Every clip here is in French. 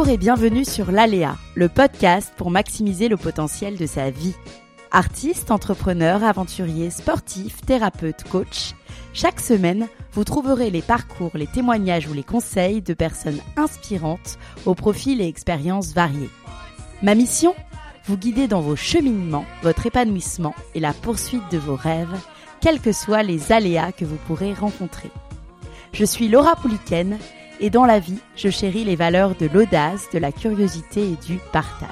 Bonjour et bienvenue sur l'Aléa, le podcast pour maximiser le potentiel de sa vie. Artiste, entrepreneur, aventurier, sportif, thérapeute, coach, chaque semaine, vous trouverez les parcours, les témoignages ou les conseils de personnes inspirantes aux profils et expériences variés. Ma mission Vous guider dans vos cheminements, votre épanouissement et la poursuite de vos rêves, quels que soient les aléas que vous pourrez rencontrer. Je suis Laura Pouliken et dans la vie, je chéris les valeurs de l'audace, de la curiosité et du partage.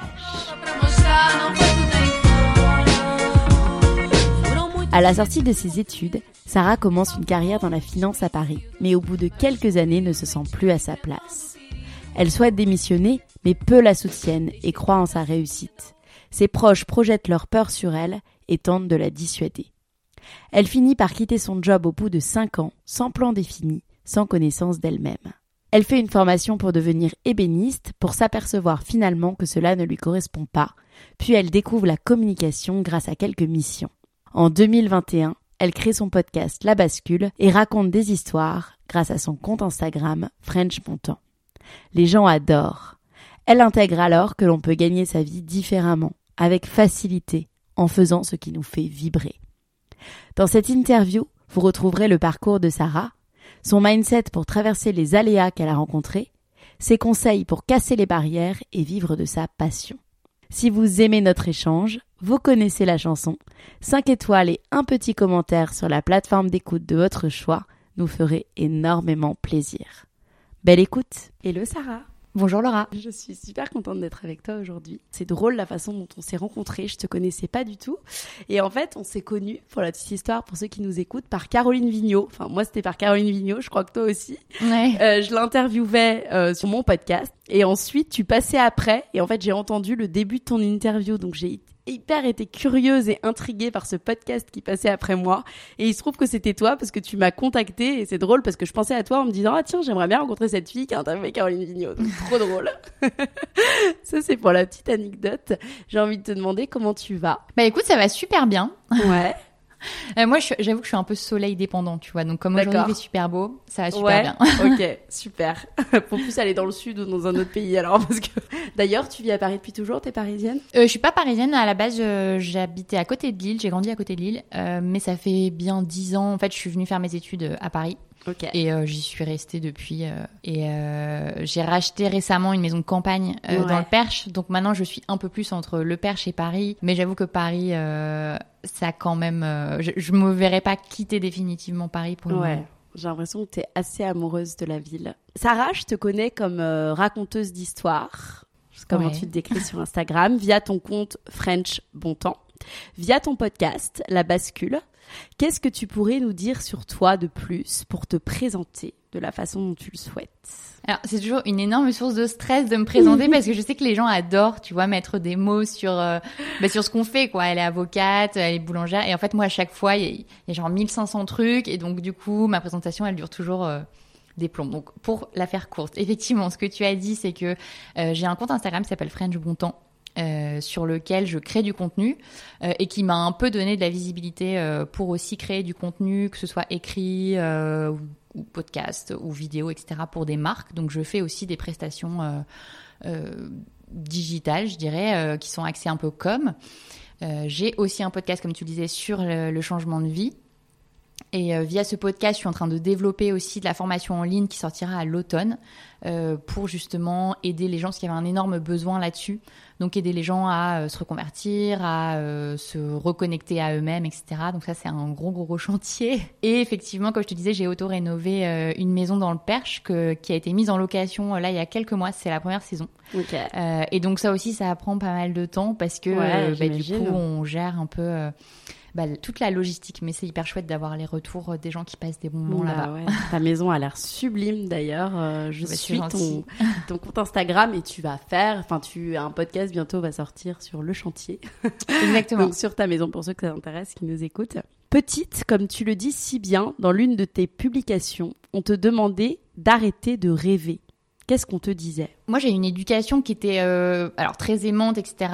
À la sortie de ses études, Sarah commence une carrière dans la finance à Paris, mais au bout de quelques années ne se sent plus à sa place. Elle souhaite démissionner, mais peu la soutiennent et croit en sa réussite. Ses proches projettent leur peur sur elle et tentent de la dissuader. Elle finit par quitter son job au bout de cinq ans, sans plan défini, sans connaissance d'elle-même. Elle fait une formation pour devenir ébéniste pour s'apercevoir finalement que cela ne lui correspond pas, puis elle découvre la communication grâce à quelques missions. En 2021, elle crée son podcast La Bascule et raconte des histoires grâce à son compte Instagram French Montant. Les gens adorent. Elle intègre alors que l'on peut gagner sa vie différemment, avec facilité, en faisant ce qui nous fait vibrer. Dans cette interview, vous retrouverez le parcours de Sarah, son mindset pour traverser les aléas qu'elle a rencontrés, ses conseils pour casser les barrières et vivre de sa passion. Si vous aimez notre échange, vous connaissez la chanson, 5 étoiles et un petit commentaire sur la plateforme d'écoute de votre choix nous ferait énormément plaisir. Belle écoute Hello Sarah Bonjour Laura. Je suis super contente d'être avec toi aujourd'hui. C'est drôle la façon dont on s'est rencontrés, je te connaissais pas du tout. Et en fait, on s'est connus, pour la petite histoire, pour ceux qui nous écoutent, par Caroline Vigneault. Enfin, moi c'était par Caroline Vigneault, je crois que toi aussi. Ouais. Euh, je l'interviewais euh, sur mon podcast. Et ensuite, tu passais après. Et en fait, j'ai entendu le début de ton interview. Donc j'ai hyper été curieuse et intriguée par ce podcast qui passait après moi. Et il se trouve que c'était toi parce que tu m'as contacté et c'est drôle parce que je pensais à toi en me disant ah tiens j'aimerais bien rencontrer cette fille qui a interviewé Caroline Vigneault. Trop drôle. Ça c'est pour la petite anecdote. J'ai envie de te demander comment tu vas. Bah écoute, ça va super bien. Ouais. Euh, moi, j'avoue que je suis un peu soleil dépendant, tu vois. Donc comme aujourd'hui il fait super beau, ça va super ouais. bien. ok, super. Pour plus aller dans le sud ou dans un autre pays alors parce que d'ailleurs tu vis à Paris depuis toujours, t'es parisienne? Euh, je suis pas parisienne à la base. je- J'habitais à côté de Lille, j'ai grandi à côté de Lille, euh, mais ça fait bien dix ans. En fait, je suis venue faire mes études euh, à Paris Et euh, j'y suis restée depuis. euh, et euh, j'ai racheté récemment une maison de campagne Ouais. dans le Perche, donc maintenant je suis un peu plus entre le Perche et Paris. Mais j'avoue que Paris, ça quand même, je, je me verrais pas quitter définitivement Paris pour le Ouais. moment. J'ai l'impression que tu es assez amoureuse de la ville. Sarah, je te connais comme raconteuse d'histoires. C'est Comment Ouais. tu te décris sur Instagram, via ton compte French Bontemps, via ton podcast La Bascule. Qu'est-ce que tu pourrais nous dire sur toi de plus pour te présenter de la façon dont tu le souhaites? Alors, c'est toujours une énorme source de stress de me présenter parce que je sais que les gens adorent, tu vois, mettre des mots sur, euh, bah, sur ce qu'on fait, quoi. Elle est avocate, elle est boulangère. Et en fait, moi, à chaque fois, il y, a- il y a genre 1500 trucs. Et donc, du coup, ma présentation, elle dure toujours euh, des plombs. Donc, pour la faire courte, effectivement, ce que tu as dit, c'est que euh, j'ai un compte Instagram qui s'appelle French Bon Temps. Euh, sur lequel je crée du contenu euh, et qui m'a un peu donné de la visibilité euh, pour aussi créer du contenu, que ce soit écrit ou, podcast ou vidéo, etc. pour des marques. Donc je fais aussi des prestations digitales, je dirais, qui sont axées un peu comme. J'ai aussi un podcast, comme tu le disais, sur le changement de vie. Et euh, via ce podcast, je suis en train de développer aussi de la formation en ligne qui sortira à l'automne euh, pour justement aider les gens, parce qu'il y avait un énorme besoin là-dessus. Donc aider les gens à euh, se reconvertir, à euh, se reconnecter à eux-mêmes, etc. Donc ça, c'est un gros, gros, gros chantier. Et effectivement, comme je te disais, j'ai auto-rénové euh, une maison dans le Perche que, qui a été mise en location là il y a quelques mois. C'est la première saison. Ok. Euh, et donc ça aussi, ça prend pas mal de temps parce que Ouais, bah, du coup, on gère un peu euh, bah, toute la logistique. Mais c'est hyper chouette d'avoir les retours euh, des gens qui passent des bons moments Bah là-bas. ouais. Ta maison a l'air sublime d'ailleurs. Euh, je Bah, c'est suis ton compte Instagram et tu vas faire, enfin tu un podcast bientôt va sortir sur le chantier. Exactement. Donc sur ta maison pour ceux que ça intéresse qui nous écoutent. Petite, comme tu le dis si bien dans l'une de tes publications, on te demandait d'arrêter de rêver. Qu'est-ce qu'on te disait? Moi, j'ai une éducation qui était euh, alors très aimante, etc.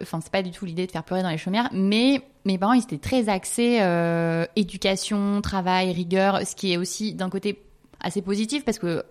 Enfin, c'est pas du tout l'idée de faire pleurer dans les chaumières, mais mes parents, ils étaient très axés euh, éducation, travail, rigueur, ce qui est aussi d'un côté assez positif parce que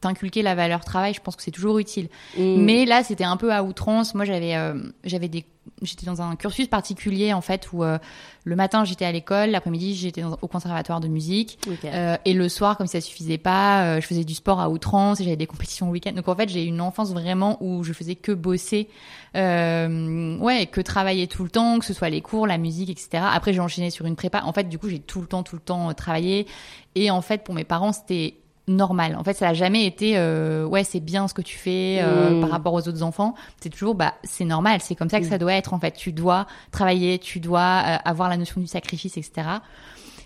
t'inculquer la valeur travail, je pense que c'est toujours utile. Mm. Mais là, c'était un peu à outrance. Moi, j'avais, euh, j'avais des, j'étais dans un cursus particulier en fait où euh, le matin j'étais à l'école, l'après-midi j'étais dans- au conservatoire de musique. Euh, et le soir, comme ça suffisait pas, je faisais du sport à outrance, et j'avais des compétitions le week-end. Donc en fait, j'ai eu une enfance vraiment où je faisais que bosser, ouais, que travailler tout le temps, que ce soit les cours, la musique, etc. Après, j'ai enchaîné sur une prépa. En fait, du coup, j'ai tout le temps, tout le temps travaillé. Et en fait, pour mes parents, c'était normal. En fait, ça a jamais été, euh, ouais, c'est bien ce que tu fais euh, Mm. par rapport aux autres enfants. C'est toujours, bah, c'est normal. C'est comme ça que ça doit être. En fait, tu dois travailler, tu dois euh, avoir la notion du sacrifice, etc.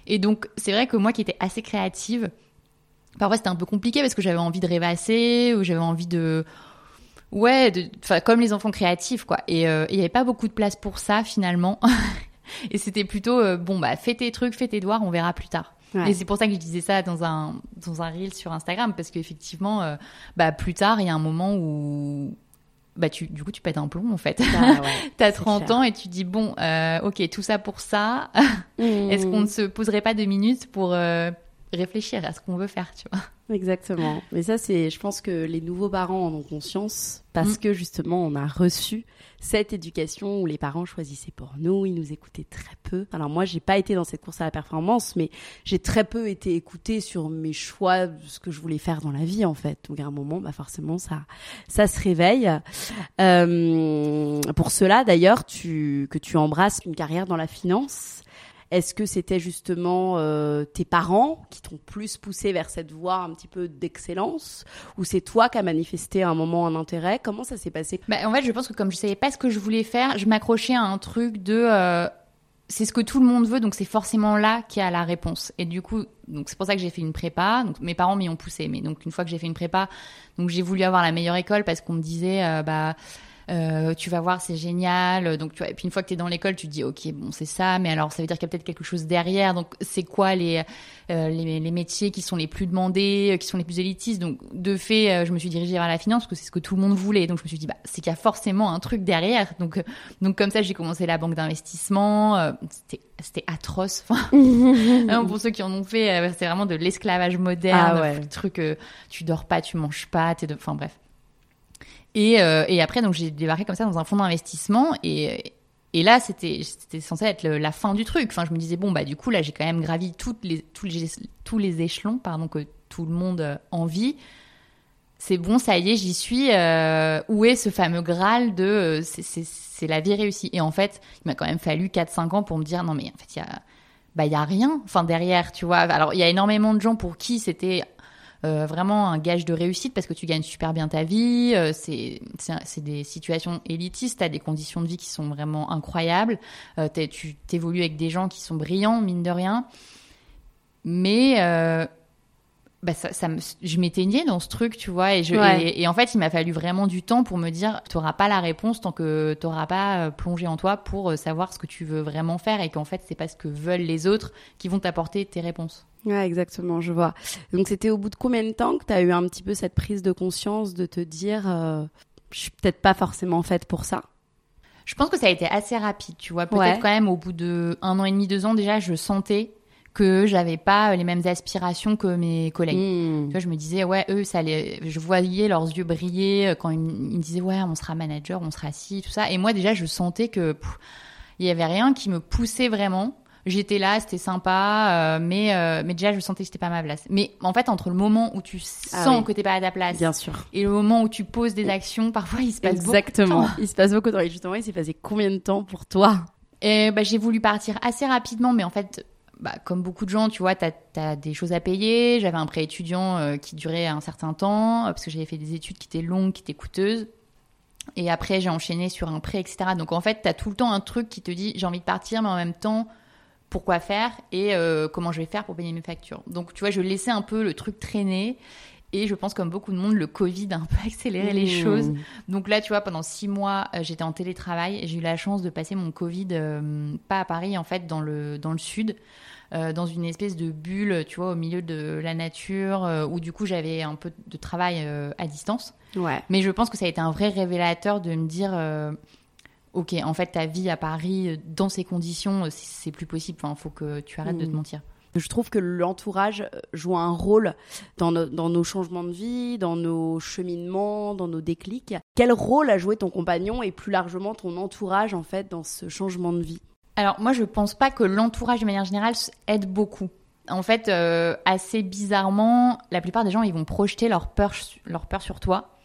Et donc, c'est vrai que moi qui étais assez créative, parfois c'était un peu compliqué parce que j'avais envie de rêvasser ou j'avais envie de. Ouais, de... enfin, comme les enfants créatifs, quoi. Et il n'y avait pas beaucoup de place pour ça finalement. Et c'était plutôt, bon, bah, fais tes trucs, fais tes devoirs, on verra plus tard. Ouais. Et c'est pour ça que je disais ça dans un, dans un reel sur Instagram, parce qu'effectivement, euh, bah, plus tard, il y a un moment où. Bah, tu, du coup, tu pètes un plomb, en fait. Ah ouais. T'as C'est 30 clair. ans et tu dis, bon, euh, ok, tout ça pour ça. Mm. Est-ce qu'on ne se poserait pas deux minutes pour euh, réfléchir à ce qu'on veut faire, tu vois Exactement. Mais ça, c'est, je pense que les nouveaux parents en ont conscience parce Mm. que justement, on a reçu cette éducation où les parents choisissaient pour nous, ils nous écoutaient très peu. Alors moi, j'ai pas été dans cette course à la performance, mais j'ai très peu été écoutée sur mes choix, ce que je voulais faire dans la vie, en fait. Donc à un moment, bah forcément, ça, ça se réveille. Euh, pour cela, d'ailleurs, tu, que tu embrasses une carrière dans la finance. Est-ce que c'était justement euh, tes parents qui t'ont plus poussé vers cette voie un petit peu d'excellence ou c'est toi qui as manifesté à un moment un intérêt? Comment ça s'est passé? Bah, En fait, je pense que comme je savais pas ce que je voulais faire, je m'accrochais à un truc de. euh, c'est ce que tout le monde veut, donc c'est forcément là qu'il y a la réponse. Et du coup, c'est pour ça que j'ai fait une prépa. Donc mes parents m'y ont poussé, mais donc une fois que j'ai fait une prépa, donc j'ai voulu avoir la meilleure école parce qu'on me disait, euh, bah. Euh, tu vas voir, c'est génial. Donc, tu vois, et puis une fois que tu es dans l'école, tu te dis, ok, bon, c'est ça, mais alors ça veut dire qu'il y a peut-être quelque chose derrière. Donc, c'est quoi les, euh, les, les métiers qui sont les plus demandés, euh, qui sont les plus élitistes? Donc, de fait, euh, je me suis dirigée vers la finance parce que c'est ce que tout le monde voulait. Donc, je me suis dit, bah, c'est qu'il y a forcément un truc derrière. Donc, euh, donc comme ça, j'ai commencé la banque d'investissement. Euh, c'était, atroce. Enfin, Hein, pour ceux qui en ont fait, euh, c'est vraiment de l'esclavage moderne. Ah ouais. Le truc, euh, tu dors pas, tu manges pas, t'es de... enfin bref. Et, euh, et après, donc j'ai débarqué comme ça dans un fonds d'investissement et là, c'était censé être la fin du truc. Enfin, je me disais bon bah du coup là, j'ai quand même gravi les tous les tous les échelons, pardon que tout le monde euh, envie. C'est bon, ça y est, j'y suis. Euh, où est ce fameux Graal de c'est- la vie réussie? Et en fait, il m'a quand même fallu 4-5 ans pour me dire non mais en fait il y a bah il y a rien. Enfin derrière, tu vois. Alors il y a énormément de gens pour qui c'était euh, vraiment un gage de réussite parce que tu gagnes super bien ta vie. euh, c'est des situations élitistes, t'as des conditions de vie qui sont vraiment incroyables. Euh, tu t'évolues avec des gens qui sont brillants mine de rien, mais euh, bah ça, ça me, je m'éteignais dans ce truc, tu vois, et, je, Ouais. et, et en fait, il m'a fallu vraiment du temps pour me dire, t'auras pas la réponse tant que t'auras pas euh, plongé en toi pour euh, savoir ce que tu veux vraiment faire et qu'en fait, c'est pas ce que veulent les autres qui vont t'apporter tes réponses. Ouais, exactement, je vois. Donc c'était au bout de combien de temps que tu as eu un petit peu cette prise de conscience de te dire euh, je suis peut-être pas forcément faite pour ça? Je pense que ça a été assez rapide, tu vois. Peut-être Ouais. quand même au bout de un an et demi, deux ans déjà, je sentais que j'avais pas les mêmes aspirations que mes collègues. Hmm. Tu vois, je me disais, ouais, eux, ça les... je voyais leurs yeux briller euh, quand ils, me- disaient, ouais, on sera manager, on sera ci, tout ça. Et moi, déjà, je sentais que il y avait rien qui me poussait vraiment. J'étais là, c'était sympa, euh, mais euh, mais déjà je sentais que j'étais pas à ma place. Mais en fait, entre le moment où tu Ah sens oui. que t'es pas à ta place Bien sûr. et le moment où tu poses des actions, parfois il se passe beaucoup de Exactement. temps. Il se passe beaucoup de temps. Et justement, il s'est passé combien de temps pour toi? Et bah, j'ai voulu partir assez rapidement, mais en fait, bah, comme beaucoup de gens, tu vois, t'as as des choses à payer. J'avais un prêt étudiant euh, qui durait un certain temps, euh, parce que j'avais fait des études qui étaient longues, qui étaient coûteuses. Et après, j'ai enchaîné sur un prêt, etc. Donc en fait, t'as tout le temps un truc qui te dit j'ai envie de partir, mais en même temps, pourquoi faire et euh, comment je vais faire pour payer mes factures. Donc tu vois, je laissais un peu le truc traîner. Et je pense, comme beaucoup de monde, le Covid a un peu accéléré les Mmh. choses. Donc là, tu vois, pendant six mois, j'étais en télétravail et j'ai eu la chance de passer mon Covid, euh, pas à Paris, en fait, dans le, dans le sud, euh, dans une espèce de bulle, tu vois, au milieu de la nature, euh, où du coup, j'avais un peu de travail euh, à distance. Ouais. Mais je pense que ça a été un vrai révélateur de me dire, ok, en fait, ta vie à Paris, dans ces conditions, c'est plus possible. Enfin, faut que tu arrêtes de te Mm. mentir. Je trouve que l'entourage joue un rôle dans, no- dans nos changements de vie, dans nos cheminements, dans nos déclics. Quel rôle a joué ton compagnon et plus largement ton entourage en fait dans ce changement de vie? Alors moi, je pense pas que l'entourage de manière générale aide beaucoup. En fait, euh, assez bizarrement, la plupart des gens, ils vont projeter leur peur, leur peur sur toi.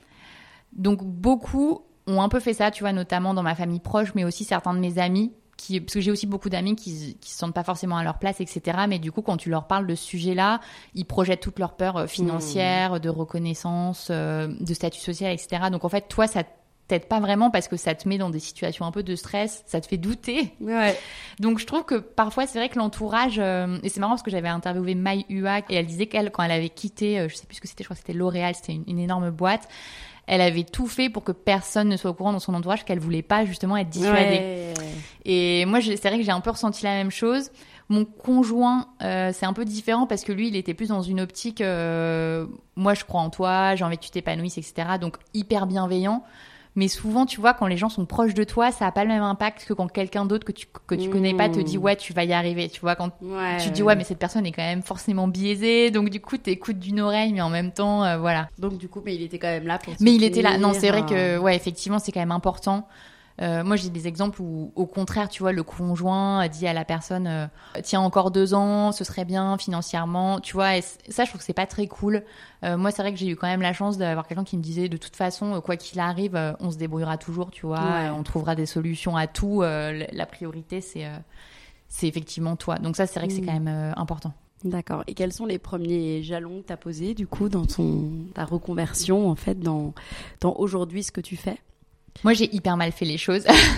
Donc beaucoup ont un peu fait ça, tu vois, notamment dans ma famille proche, mais aussi certains de mes amis, qui, parce que j'ai aussi beaucoup d'amis qui, qui se sentent pas forcément à leur place, etc. Mais du coup, quand tu leur parles de ce sujet-là, ils projettent toutes leurs peurs euh, financières, de reconnaissance, euh, de statut social, etc. Donc en fait, toi, ça t'aide pas vraiment parce que ça te met dans des situations un peu de stress, ça te fait douter. Ouais. Donc je trouve que parfois c'est vrai que l'entourage euh, et c'est marrant parce que j'avais interviewé Mai Huac et elle disait qu'elle quand elle avait quitté euh, je sais plus ce que c'était je crois que c'était L'Oréal c'était une, une énorme boîte elle avait tout fait pour que personne ne soit au courant dans son entourage qu'elle voulait pas justement être dissuadée. Et moi c'est vrai que j'ai un peu ressenti la même chose. Mon conjoint euh, c'est un peu différent parce que lui il était plus dans une optique euh, moi je crois en toi j'ai envie que tu t'épanouisses etc donc hyper bienveillant mais souvent, tu vois, quand les gens sont proches de toi, ça n'a pas le même impact que quand quelqu'un d'autre que tu, que tu connais pas te dit Mmh. ouais, tu vas y arriver. Tu vois, quand Ouais. tu te dis ouais, mais cette personne est quand même forcément biaisée, donc du coup, t'écoutes d'une oreille, mais en même temps, euh, voilà. Donc du coup, mais il était quand même là pour. Mais il était là. Non, c'est vrai que euh, ouais, effectivement, c'est quand même important. Euh, moi, j'ai des exemples où, au contraire, tu vois, le conjoint dit à la personne, euh, tiens, encore deux ans, ce serait bien financièrement, tu vois. Et ça, je trouve que c'est pas très cool. Euh, moi, c'est vrai que j'ai eu quand même la chance d'avoir quelqu'un qui me disait, de toute façon, quoi qu'il arrive, on se débrouillera toujours, tu vois. Ouais. On trouvera des solutions à tout. La- priorité, c'est c'est effectivement toi. Donc ça, c'est vrai que c'est Mm. quand même important. D'accord. Et quels sont les premiers jalons que tu as posés du coup dans ton ta reconversion en fait dans dans aujourd'hui ce que tu fais? Moi, j'ai hyper mal fait les choses.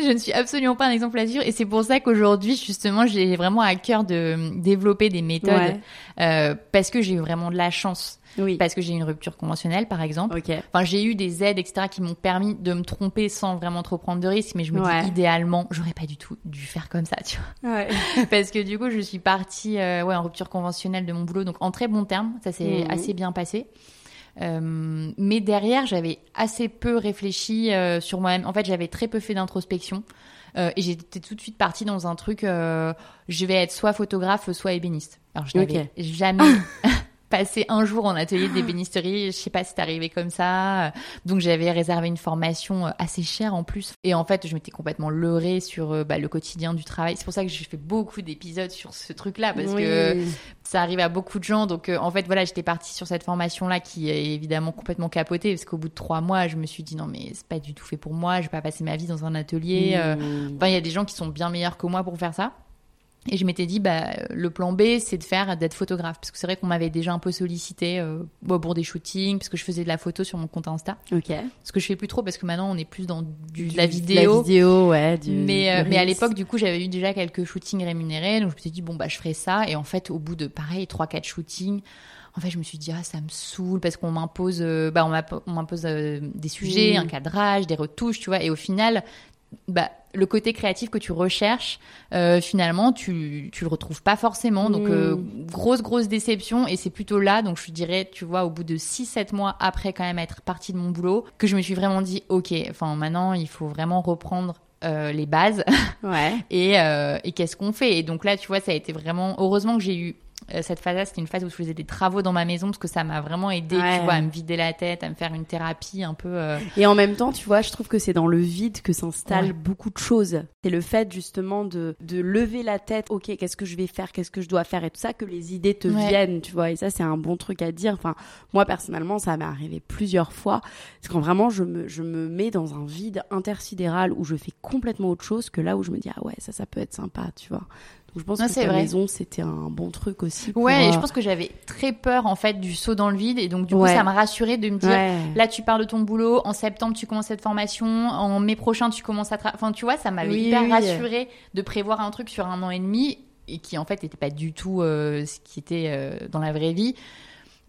je ne suis absolument pas un exemple à suivre. Et c'est pour ça qu'aujourd'hui, justement, j'ai vraiment à cœur de développer des méthodes Ouais. euh, parce que j'ai eu vraiment de la chance. Oui. Parce que j'ai eu une rupture conventionnelle, par exemple. Ok. Enfin, j'ai eu des aides, etc., qui m'ont permis de me tromper sans vraiment trop prendre de risques. Mais je me Ouais. dis, idéalement, j'aurais pas du tout dû faire comme ça, tu vois. Ouais. Parce que du coup, je suis partie euh, ouais, en rupture conventionnelle de mon boulot, donc en très bon terme. Ça s'est Mhm. assez bien passé. Euh, mais derrière, j'avais assez peu réfléchi euh, sur moi-même. En fait, j'avais très peu fait d'introspection. Euh, et j'étais tout de suite partie dans un truc, je vais être soit photographe, soit ébéniste. Alors, je n'avais jamais passé un jour en atelier d'ébénisterie. Je sais pas si c'est arrivé comme ça. Donc, j'avais réservé une formation euh, assez chère en plus. Et en fait, je m'étais complètement leurrée sur euh, bah, le quotidien du travail. C'est pour ça que j'ai fait beaucoup d'épisodes sur ce truc-là, parce Oui. que ça arrive à beaucoup de gens. Donc, euh, en fait, voilà, j'étais partie sur cette formation-là qui est évidemment complètement capotée parce qu'au bout de trois mois, je me suis dit non, mais c'est pas du tout fait pour moi. Je vais pas passer ma vie dans un atelier. Mmh. Enfin, il y a des gens qui sont bien meilleurs que moi pour faire ça. Et je m'étais dit, bah, le plan B, c'est de faire d'être photographe. Parce que c'est vrai qu'on m'avait déjà un peu sollicité euh, pour des shootings, parce que je faisais de la photo sur mon compte Insta. Ok. Ce que je fais plus trop, parce que maintenant, on est plus dans du, de Du- la vidéo. La vidéo, ouais. Du, Mais, euh, mais à l'époque, du coup, j'avais eu déjà quelques shootings rémunérés. Donc, je me suis dit, bon, bah, je ferai ça. Et en fait, au bout de, pareil, trois, quatre shootings, en fait, je me suis dit, ah, ça me saoule parce qu'on m'impose, euh, bah, on m'impo- on m'impose euh, des sujets, un cadrage, des retouches, tu vois. Et au final, bah, le côté créatif que tu recherches, euh, finalement, tu, tu le retrouves pas forcément. Donc, Mm. euh, grosse, grosse déception. Et c'est plutôt là, donc je dirais, tu vois, au bout de 6-7 mois après quand même être partie de mon boulot, que je me suis vraiment dit, ok, enfin, maintenant, il faut vraiment reprendre euh, les bases Ouais. et, euh, et qu'est-ce qu'on fait? Et donc là, tu vois, ça a été vraiment. Heureusement que j'ai eu cette phase-là, c'était une phase où je faisais des travaux dans ma maison parce que ça m'a vraiment aidé, Ouais. tu vois, à me vider la tête, à me faire une thérapie un peu. euh, Et en même temps, tu vois, je trouve que c'est dans le vide que s'installent Ouais. beaucoup de choses. C'est le fait justement de, de lever la tête, ok, qu'est-ce que je vais faire, qu'est-ce que je dois faire? Et tout ça, que les idées te Ouais. viennent, tu vois. Et ça, c'est un bon truc à dire. Enfin, moi, personnellement, ça m'est arrivé plusieurs fois. C'est quand vraiment je me, je me mets dans un vide intersidéral où je fais complètement autre chose que là où je me dis, ah ouais, ça, ça peut être sympa, tu vois. Donc je pense Non, que c'est ta vrai. maison, c'était un bon truc aussi. pour, Ouais, et je euh, pense que j'avais très peur en fait du saut dans le vide et donc du coup ça m'a rassurée de me dire ouais. là tu pars de ton boulot, en septembre tu commences cette formation, en mai prochain tu commences à tra- enfin tu vois, ça m'avait Oui, hyper oui. rassurée de prévoir un truc sur un an et demi et qui en fait n'était pas du tout euh, ce qui était euh, dans la vraie vie.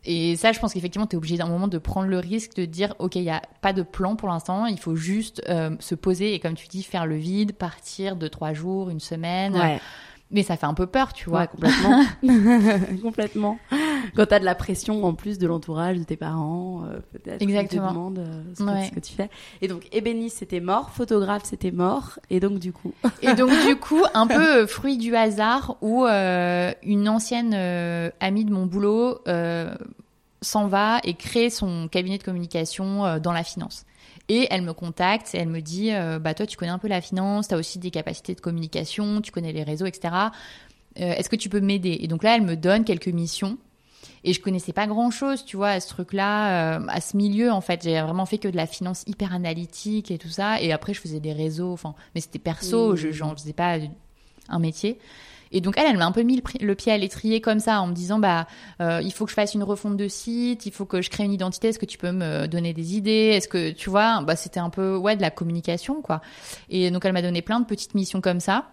Et ça, je pense qu'effectivement, tu es obligé d'un moment de prendre le risque de dire, OK, il n'y a pas de plan pour l'instant, il faut juste euh, se poser et, comme tu dis, faire le vide, partir de trois jours, une semaine. Ouais. Mais ça fait un peu peur, tu vois. Ouais, complètement. complètement. Quand t'as de la pression en plus de l'entourage, de tes parents, euh, peut-être. Exactement. te demandent euh, ce, que, Ouais. ce que tu fais. Et donc, ébéniste, c'était mort. Photographe, c'était mort. Et donc, du coup. Et donc du coup, un peu euh, fruit du hasard, où euh, une ancienne amie de mon boulot s'en va et crée son cabinet de communication dans la finance. Et elle me contacte et elle me dit, euh, bah toi tu connais un peu la finance, tu as aussi des capacités de communication, tu connais les réseaux, etc. Euh, Est-ce que tu peux m'aider? Et donc là, elle me donne quelques missions. Et je connaissais pas grand chose, tu vois, à ce truc-là, euh, à ce milieu, en fait. J'ai vraiment fait que de la finance hyper analytique et tout ça. Et après, je faisais des réseaux, enfin, mais c'était perso, Mmh. je j'en faisais pas un métier. Et donc, elle, elle m'a un peu mis le, pied à l'étrier comme ça, en me disant, bah, euh, il faut que je fasse une refonte de site, il faut que je crée une identité, est-ce que tu peux me donner des idées Est-ce que, tu vois, bah, c'était un peu, ouais, de la communication, quoi. Et donc, elle m'a donné plein de petites missions comme ça.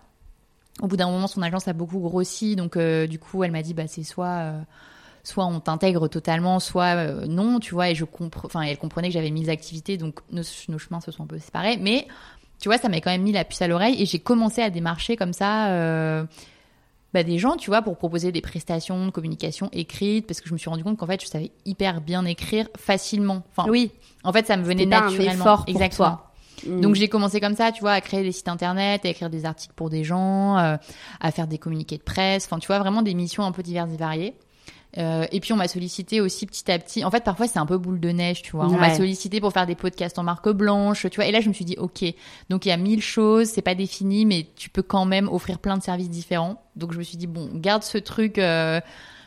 Au bout d'un moment, son agence a beaucoup grossi, donc euh, du coup, elle m'a dit, bah, c'est soit, euh, soit on t'intègre totalement, soit non, tu vois. Et je enfin, elle comprenait que j'avais mille activités, donc nos, chemins se sont un peu séparés. Mais tu vois, ça m'a quand même mis la puce à l'oreille et j'ai commencé à démarcher comme ça. Bah, des gens, tu vois, pour proposer des prestations de communication écrites, parce que je me suis rendu compte qu'en fait, je savais hyper bien écrire facilement. Enfin, Oui. en fait, ça me venait C'était pas un naturellement. pour Exactement. toi. Mm. Donc j'ai commencé comme ça, tu vois, à créer des sites internet, à écrire des articles pour des gens, euh, à faire des communiqués de presse, enfin tu vois vraiment des missions un peu diverses et variées. Euh, et puis on m'a sollicité aussi petit à petit. En fait, parfois c'est un peu boule de neige, tu vois. On m'a sollicité pour faire des podcasts en marque blanche, tu vois. Et là je me suis dit ok, donc il y a mille choses, c'est pas défini, mais tu peux quand même offrir plein de services différents. Donc je me suis dit bon, garde ce truc. euh,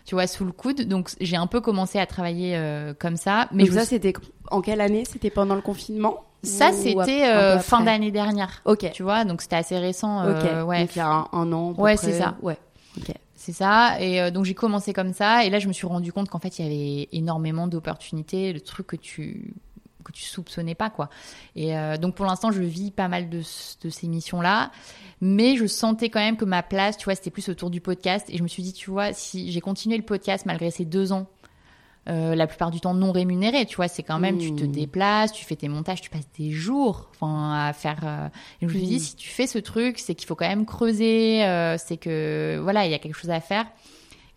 tu vois, sous le coude. Donc, j'ai un peu commencé à travailler euh, comme ça. Mais je ça, c'était en quelle année? C'était pendant le confinement? Ça, c'était euh, fin d'année dernière. Ok. Tu vois, donc c'était assez récent. Ok. ouais. Donc, il y a un, un an. Ouais, c'est ça. Ouais. Ok. C'est ça. Et euh, donc j'ai commencé comme ça. Et là, je me suis rendu compte qu'en fait, il y avait énormément d'opportunités, de trucs que tu que tu soupçonnais pas quoi. Et euh, donc pour l'instant, je vis pas mal de, de ces missions-là, mais je sentais quand même que ma place, tu vois, c'était plus autour du podcast. Et je me suis dit, tu vois, si j'ai continué le podcast malgré ces deux ans, euh, la plupart du temps non rémunéré, tu vois, c'est quand même, tu te Mmh. déplaces, tu fais tes montages, tu passes des jours, enfin, à faire. euh, Et je me suis dit, Mmh. si tu fais ce truc, c'est qu'il faut quand même creuser, euh, c'est que voilà, il y a quelque chose à faire.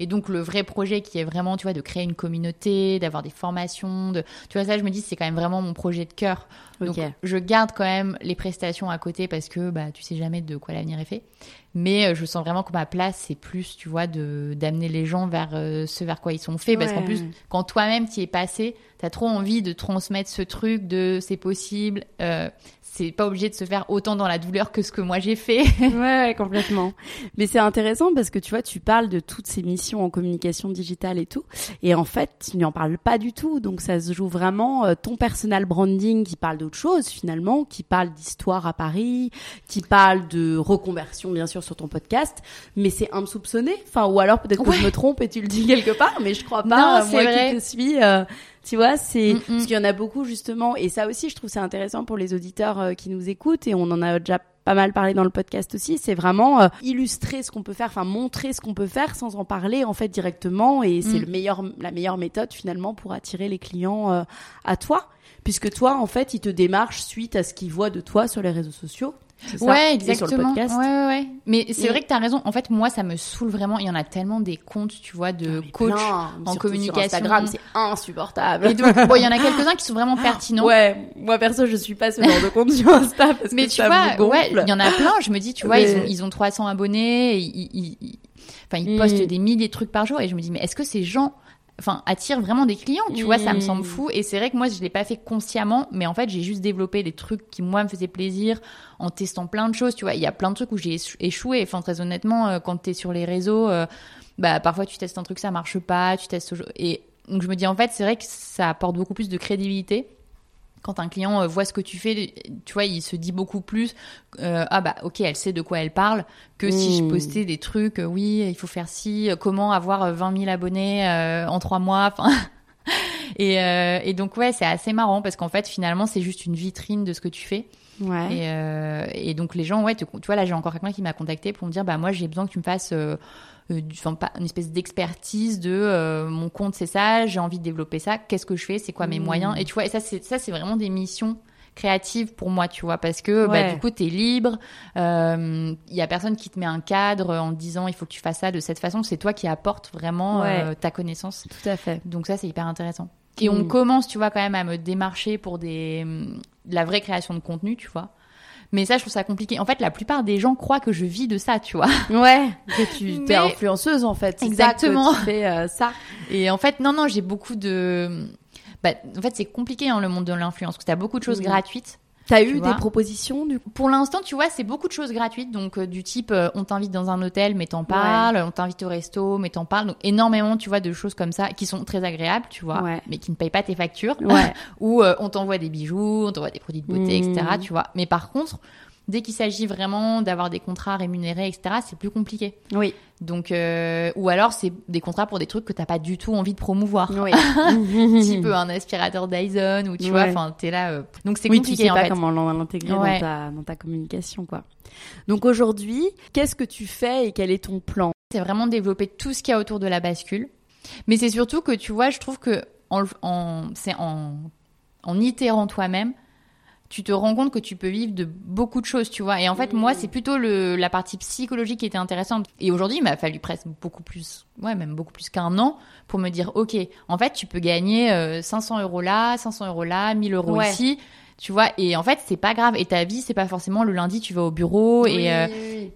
Et donc le vrai projet qui est vraiment, tu vois, de créer une communauté, d'avoir des formations, de, tu vois ça, je me dis c'est quand même vraiment mon projet de cœur. Donc je garde quand même les prestations à côté parce que bah tu sais jamais de quoi l'avenir est fait. Mais euh, je sens vraiment que ma place c'est plus, tu vois, de d'amener les gens vers euh, ce vers quoi ils sont faits parce qu'en plus quand toi-même t'y es passé, t'as trop envie de transmettre ce truc de c'est possible. Euh, c'est pas obligé de se faire autant dans la douleur que ce que moi j'ai fait. ouais, ouais, complètement. Mais c'est intéressant parce que tu vois, tu parles de toutes ces missions en communication digitale et tout, et en fait, tu n'en parles pas du tout. Donc ça se joue vraiment euh, ton personal branding qui parle d'autre chose finalement, qui parle d'histoire à Paris, qui parle de reconversion bien sûr sur ton podcast, mais c'est insoupçonné. Enfin, ou alors peut-être que Ouais. je me trompe et tu le dis quelque part, mais je crois pas. Non, euh, moi vrai. qui te suis. euh, tu vois, c'est Mm, mm. parce qu'il y en a beaucoup justement, et ça aussi, je trouve c'est intéressant pour les auditeurs euh, qui nous écoutent, et on en a déjà pas mal parlé dans le podcast aussi. C'est vraiment euh, illustrer ce qu'on peut faire, enfin montrer ce qu'on peut faire sans en parler en fait directement, et c'est Mm. le meilleur, la meilleure méthode finalement pour attirer les clients euh, à toi, puisque toi en fait, ils te démarchent suite à ce qu'ils voient de toi sur les réseaux sociaux. Ouais, Et sur le exactement. podcast. Ouais, ouais, ouais. Mais c'est vrai que t'as raison. En fait, moi, ça me saoule vraiment. Il y en a tellement des comptes, tu vois, de Ah, coach. plein, en surtout communication. Sur Instagram, c'est insupportable. Et donc, bon, il y en a quelques-uns qui sont vraiment pertinents. Ouais, moi perso, je suis pas ce genre de compte sur Insta parce Mais que tu ça vois, me ouais, il y en a plein. Je me dis, tu vois, Mais- ils, ont, ils ont 300 abonnés. Ils, ils- ils- enfin, ils postent Mm. des milliers de trucs par jour et je me dis, mais est-ce que ces gens, enfin, attirent vraiment des clients Tu vois, ça me semble fou. Et c'est vrai que moi, je l'ai pas fait consciemment, mais en fait, j'ai juste développé des trucs qui moi me faisaient plaisir en testant plein de choses. Tu vois, il y a plein de trucs où j'ai échou- échoué. Enfin, très honnêtement, euh, quand t'es sur les réseaux, euh, bah parfois tu testes un truc, ça marche pas, tu testes et donc je me dis en fait, c'est vrai que ça apporte beaucoup plus de crédibilité quand un client euh, voit ce que tu fais, tu vois, il se dit beaucoup plus euh, ah bah ok, elle sait de quoi elle parle que si je Mm. postais des trucs, euh, oui, il faut faire ci, comment avoir euh, 20 000 abonnés euh, en trois mois, enfin. et, et donc ouais, c'est assez marrant parce qu'en fait finalement c'est juste une vitrine de ce que tu fais. Ouais. Et, euh, et donc les gens, ouais, te- tu vois, là j'ai encore quelqu'un qui m'a contacté pour me dire, bah moi j'ai besoin que tu me fasses euh, euh, du- enfin, pas- une espèce d'expertise de euh, mon compte c'est ça, j'ai envie de développer ça, qu'est-ce que je fais, c'est quoi mes Mm. moyens? Et tu vois, et ça c'est ça c'est vraiment des missions créatives pour moi, tu vois, parce que bah, du coup t'es libre, il y a personne qui te met un cadre en te disant il faut que tu fasses ça de cette façon, c'est toi qui apportes vraiment Ouais. euh, ta connaissance. Tout à fait. Donc ça, c'est hyper intéressant. Et Mm. on commence, tu vois, quand même à me démarcher pour des, de la vraie création de contenu, tu vois. Mais ça, je trouve ça compliqué. En fait, la plupart des gens croient que je vis de ça, tu vois. Ouais. Que tu Mais- t'es influenceuse en fait. C'est ça Exactement. que tu fais euh, ça. Et en fait, non, non, j'ai beaucoup de... Bah, en fait, c'est compliqué, hein, le monde de l'influence, parce que t'as beaucoup de choses Oui. gratuites. T'as eu vois. des propositions du coup? Pour l'instant, tu vois, c'est beaucoup de choses gratuites. Donc, euh, du type, euh, on t'invite dans un hôtel, mais t'en parles. On t'invite au resto, mais t'en parles. Donc, énormément, tu vois, de choses comme ça qui sont très agréables, tu vois, Ouais. mais qui ne payent pas tes factures. Ouais. Ou euh, on t'envoie des bijoux, on t'envoie des produits de beauté, Mm. etc. Tu vois. Mais par contre, dès qu'il s'agit vraiment d'avoir des contrats rémunérés, etc., c'est plus compliqué. Oui. Donc, euh, ou alors c'est des contrats pour des trucs que t'as pas du tout envie de promouvoir. Oui. Type euh, un aspirateur Dyson ou tu vois, enfin t'es là. euh, Donc c'est oui, tu compliqué sais en pas fait. comment l'intégrer Ouais. dans, ta, dans ta communication, quoi. Donc aujourd'hui, qu'est-ce que tu fais et quel est ton plan? C'est vraiment développer tout ce qu'il y a autour de la bascule. Mais c'est surtout que tu vois, je trouve que en, c'est en, en itérant toi-même, tu te rends compte que tu peux vivre de beaucoup de choses, tu vois. Et en fait, moi, c'est plutôt le, la partie psychologique qui était intéressante. Et aujourd'hui, il m'a fallu presque beaucoup plus, ouais, même beaucoup plus qu'un an pour me dire, OK, en fait, tu peux gagner euh, 500 euros là, 500 euros là, 1000 euros Ouais. ici. Tu vois, et en fait, c'est pas grave. Et ta vie, c'est pas forcément le lundi, tu vas au bureau et, euh,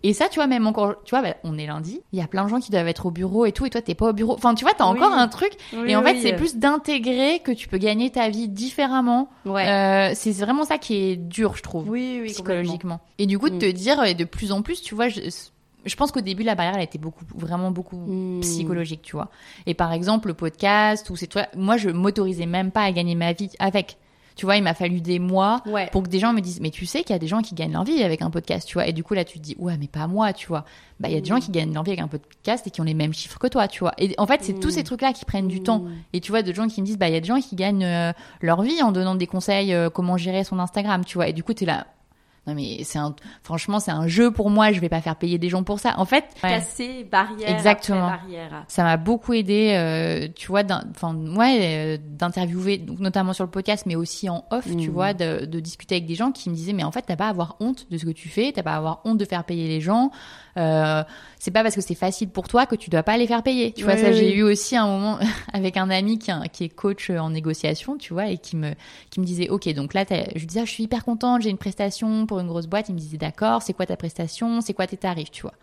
et ça, tu vois, même encore, tu vois, bah, on est lundi, il y a plein de gens qui doivent être au bureau et tout, et toi, t'es pas au bureau. Enfin, tu vois, t'as Oui. encore un truc. Et en fait, c'est plus d'intégrer que tu peux gagner ta vie différemment. Ouais. Euh, c'est vraiment ça qui est dur, je trouve, psychologiquement. Et du coup, de Mm. te dire, et de plus en plus, tu vois, je, je pense qu'au début, la barrière, elle était beaucoup, vraiment beaucoup. Mm. psychologique, tu vois. Et par exemple, le podcast, ou c'est toi, moi, je m'autorisais même pas à gagner ma vie avec. Tu vois, il m'a fallu des mois Ouais. pour que des gens me disent mais tu sais qu'il y a des gens qui gagnent leur vie avec un podcast tu vois et du coup là tu te dis ouais mais pas moi tu vois bah il y a des gens qui gagnent leur vie avec un podcast et qui ont les mêmes chiffres que toi tu vois et en fait c'est Mm. tous ces trucs là qui prennent du Mm. temps et tu vois de gens qui me disent bah il y a des gens qui gagnent euh, leur vie en donnant des conseils euh, comment gérer son Instagram tu vois et du coup tu es là non mais c'est un franchement c'est un jeu pour moi je vais pas faire payer des gens pour ça en fait ouais. Casser barrière Exactement. après barrière. ça m'a beaucoup aidé, euh, tu vois, enfin ouais, euh, d'interviewer, donc notamment sur le podcast, mais aussi en off, tu Mm. vois, de, de discuter avec des gens qui me disaient, mais en fait, t'as pas à avoir honte de ce que tu fais, t'as pas à avoir honte de faire payer les gens. Euh, c'est pas parce que c'est facile pour toi que tu dois pas les faire payer. Tu vois, Oui, ça, oui, j'ai eu aussi un moment avec un ami qui, est- qui est coach en négociation, tu vois, et qui me qui me disait, ok, donc là, je lui disais, ah, je suis hyper contente, j'ai une prestation pour une grosse boîte. Il me disait, d'accord, c'est quoi ta prestation, c'est quoi tes tarifs, tu vois.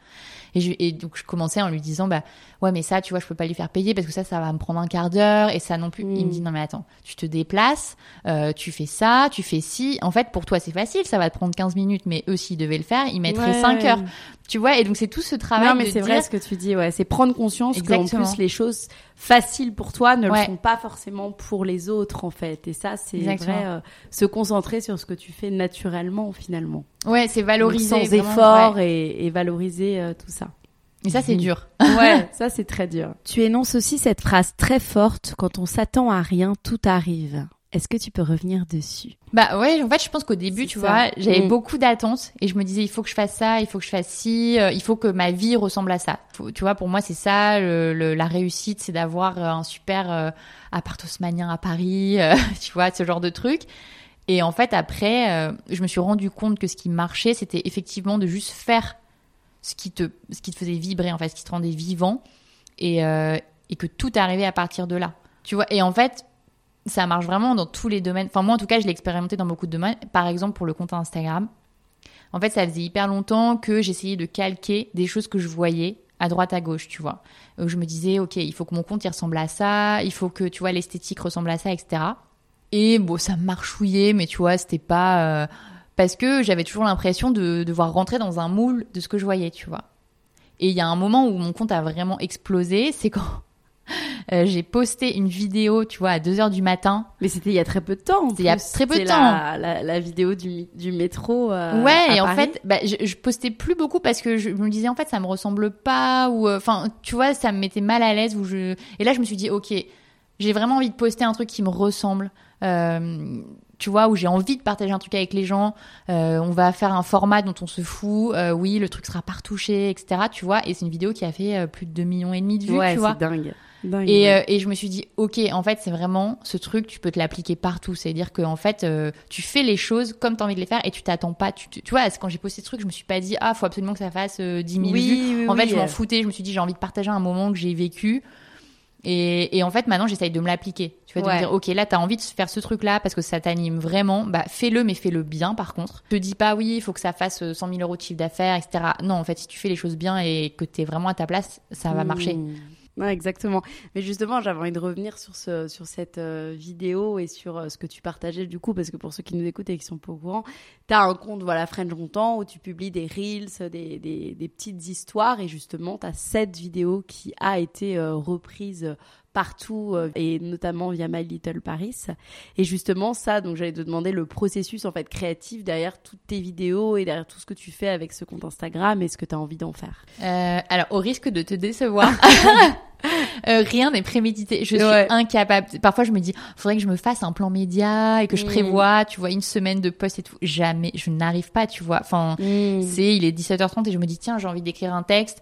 Et, je, et donc je commençais en lui disant bah ouais mais ça tu vois je peux pas lui faire payer parce que ça ça va me prendre un quart d'heure et ça non plus. Il me Mm. dit non mais attends tu te déplaces, euh, tu fais ça, tu fais ci. En fait pour toi c'est facile ça va te prendre 15 minutes mais eux s'ils devaient le faire ils mettraient Ouais. 5 heures. Tu vois et donc c'est tout ce travail Non, mais c'est dire vrai ce que tu dis, ouais. C'est prendre conscience qu'en plus, les choses faciles pour toi ne Ouais. le sont pas forcément pour les autres, en fait. Et ça, c'est vrai, euh, se concentrer sur ce que tu fais naturellement, finalement. ouais c'est valoriser Donc, sans vraiment, effort ouais. et, et valoriser euh, tout ça. Et ça c'est Mhm. dur. Ouais, ça, c'est très dur. Tu énonces aussi cette phrase très forte, quand on s'attend à rien, tout arrive. Est-ce que tu peux revenir dessus? Bah ouais, en fait, je pense qu'au début, tu ça. vois, j'avais Mm. beaucoup d'attentes et je me disais, il faut que je fasse ça, il faut que je fasse ci, euh, il faut que ma vie ressemble à ça. Faut- tu vois, pour moi, c'est ça, le, le- la réussite, c'est d'avoir euh, un super euh, appart à Paris, euh, tu vois, ce genre de truc. Et en fait, après, euh, je me suis rendu compte que ce qui marchait, c'était effectivement de juste faire ce qui te, ce qui te faisait vibrer, en fait, ce qui te rendait vivant et, euh, et que tout arrivait à partir de là. Tu vois, et en fait, ça marche vraiment dans tous les domaines. Enfin, moi, en tout cas, je l'ai expérimenté dans beaucoup de domaines. Par exemple, pour le compte Instagram. En fait, ça faisait hyper longtemps que j'essayais de calquer des choses que je voyais à droite à gauche, tu vois. Euh, je me disais, ok, il faut que mon compte ressemble à ça, il faut que tu vois l'esthétique ressemble à ça, etc. Et bon, ça marchouillait, mais tu vois, c'était pas euh, parce que j'avais toujours l'impression de devoir rentrer dans un moule de ce que je voyais, tu vois. Et il y a un moment où mon compte a vraiment explosé, c'est quand euh, j'ai posté une vidéo, tu vois, à 2 heures du matin. Mais c'était il y a très peu de temps. C'était il y a très peu de temps. La, la, la vidéo du, du métro. euh, ouais, à et en fait, bah, je, je postais plus beaucoup parce que je me disais en fait ça me ressemble pas ou euh, enfin tu vois ça me mettait mal à l'aise ou je et là je me suis dit ok j'ai vraiment envie de poster un truc qui me ressemble. Euh, tu vois, où j'ai envie de partager un truc avec les gens, euh, on va faire un format dont on se fout, euh, oui, le truc sera pas retouché, etc. Tu vois, et c'est une vidéo qui a fait euh, plus de 2 millions et demi de vues, ouais, tu vois. c'est dingue. Dingue, Et, ouais. euh, et je me suis dit, ok, en fait, c'est vraiment ce truc, tu peux te l'appliquer partout. C'est-à-dire que en fait, euh, tu fais les choses comme tu as envie de les faire et tu t'attends pas. Tu, tu tu vois, quand j'ai posté ce truc, je me suis pas dit, ah, faut absolument que ça fasse euh, 10 000 vues. oui, oui, En fait, oui, je m'en euh, foutais. Je me suis dit, j'ai envie de partager un moment que j'ai vécu. Et, et en fait, maintenant, j'essaye de me l'appliquer. Tu vois, de Ouais. me dire, ok, là, t'as envie de faire ce truc-là parce que ça t'anime vraiment. Bah, fais-le, mais fais-le bien, par contre. Te dis pas, oui, il faut que ça fasse euh, 100 000 euros de chiffre d'affaires, etc. Non, en fait, si tu fais les choses bien et que t'es vraiment à ta place, ça va marcher. Ouais, exactement. Mais justement, j'avais envie de revenir sur, ce, sur cette euh, vidéo et sur euh, ce que tu partageais du coup, parce que pour ceux qui nous écoutent et qui sont pas au courant, tu as un compte, voilà, French Longtemps, où tu publies des reels, des, des, des petites histoires, et justement, tu as cette vidéo qui a été euh, reprise partout, euh, et notamment via My Little Paris. Et justement, ça, donc j'allais te demander le processus en fait créatif derrière toutes tes vidéos et derrière tout ce que tu fais avec ce compte Instagram et ce que tu as envie d'en faire. Euh, alors, au risque de te décevoir, euh, rien n'est prémédité. Je suis Ouais. incapable. Parfois, je me dis, faudrait que je me fasse un plan média et que je Mm. prévois, tu vois, une semaine de post et tout. Jamais, je n'arrive pas, tu vois. Enfin, c'est, il est 17h30 et je me dis, tiens, j'ai envie d'écrire un texte.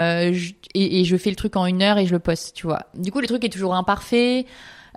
Euh, je- et, et je fais le truc en une heure et je le poste, tu vois. Du coup, le truc est toujours imparfait.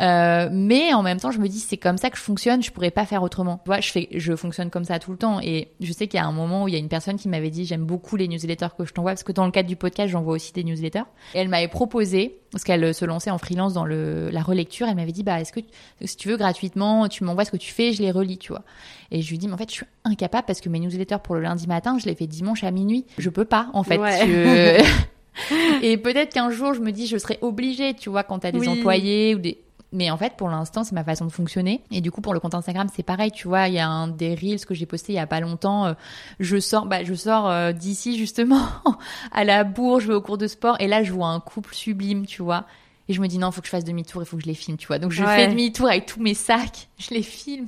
Euh, mais en même temps, je me dis c'est comme ça que je fonctionne, je pourrais pas faire autrement. Tu vois, je fais, je fonctionne comme ça tout le temps. Et je sais qu'il y a un moment où il y a une personne qui m'avait dit j'aime beaucoup les newsletters que je t'envoie parce que dans le cadre du podcast, j'envoie aussi des newsletters. Et elle m'avait proposé parce qu'elle se lançait en freelance dans le la relecture. Elle m'avait dit bah est-ce que si tu veux gratuitement, tu m'envoies ce que tu fais, je les relis, tu vois. Et je lui dis mais en fait je suis incapable parce que mes newsletters pour le lundi matin, je les fais dimanche à minuit. Je peux pas en fait. Ouais. Je- Et peut-être qu'un jour, je me dis, je serais obligée, tu vois, quand t'as des Oui. employés ou des. Mais en fait, pour l'instant, c'est ma façon de fonctionner. Et du coup, pour le compte Instagram, c'est pareil, tu vois. Il y a un des reels que j'ai posté il y a pas longtemps. euh, je sors, bah, je sors euh, d'ici justement à la bourre, je vais au cours de sport, et là, je vois un couple sublime, tu vois. Et je me dis non, faut que je fasse demi-tour, il faut que je les filme, tu vois. Donc je Ouais. fais demi-tour avec tous mes sacs, je les filme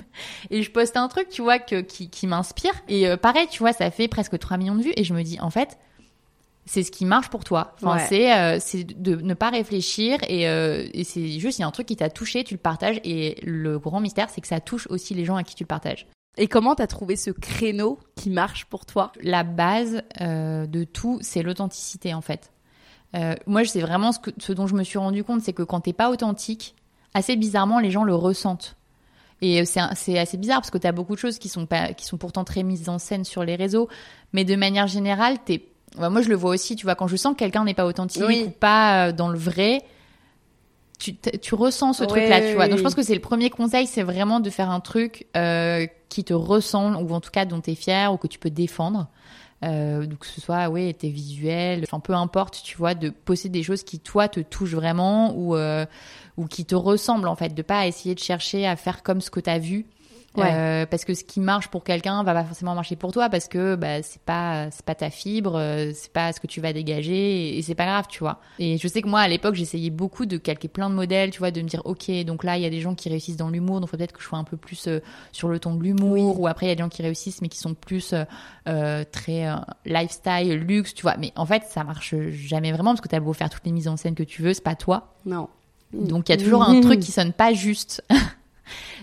et je poste un truc, tu vois, que, qui, qui m'inspire. Et euh, pareil, tu vois, ça fait presque 3 millions de vues et je me dis en fait, c'est ce qui marche pour toi. Enfin, Ouais. c'est euh, c'est de ne pas réfléchir et, euh, et c'est juste il y a un truc qui t'a touché, tu le partages et le grand mystère c'est que ça touche aussi les gens à qui tu le partages. Et comment t'as trouvé ce créneau qui marche pour toi? La base euh, de tout, c'est l'authenticité en fait. Moi, c'est vraiment ce, que, ce dont je me suis rendu compte, c'est que quand t'es pas authentique, assez bizarrement, les gens le ressentent. Et c'est assez bizarre parce que t'as beaucoup de choses qui sont pas, qui sont pourtant très mises en scène sur les réseaux, mais de manière générale, t'es, bah, moi je le vois aussi, tu vois, quand je sens que quelqu'un n'est pas authentique Oui. ou pas euh, dans le vrai, tu, tu ressens ce Ouais, truc-là, tu vois. Donc je pense que c'est le premier conseil, c'est vraiment de faire un truc euh, qui te ressemble ou en tout cas dont t'es fier ou que tu peux défendre. Euh, donc que ce soit ouais tes visuels enfin peu importe tu vois de poster des choses qui toi te touchent vraiment ou euh, ou qui te ressemblent en fait de pas essayer de chercher à faire comme ce que t'as vu Ouais. Euh, parce que ce qui marche pour quelqu'un va pas forcément marcher pour toi parce que bah, c'est pas c'est pas ta fibre euh, c'est pas ce que tu vas dégager et, et c'est pas grave tu vois et je sais que moi à l'époque j'essayais beaucoup de calquer plein de modèles tu vois de me dire ok donc là il y a des gens qui réussissent dans l'humour donc faut peut-être que je sois un peu plus euh, sur le ton de l'humour ou après il y a des gens qui réussissent mais qui sont plus euh, très lifestyle luxe tu vois mais en fait ça marche jamais vraiment parce que t'as beau faire toutes les mises en scène que tu veux c'est pas toi Non. donc il y a toujours un truc qui sonne pas juste.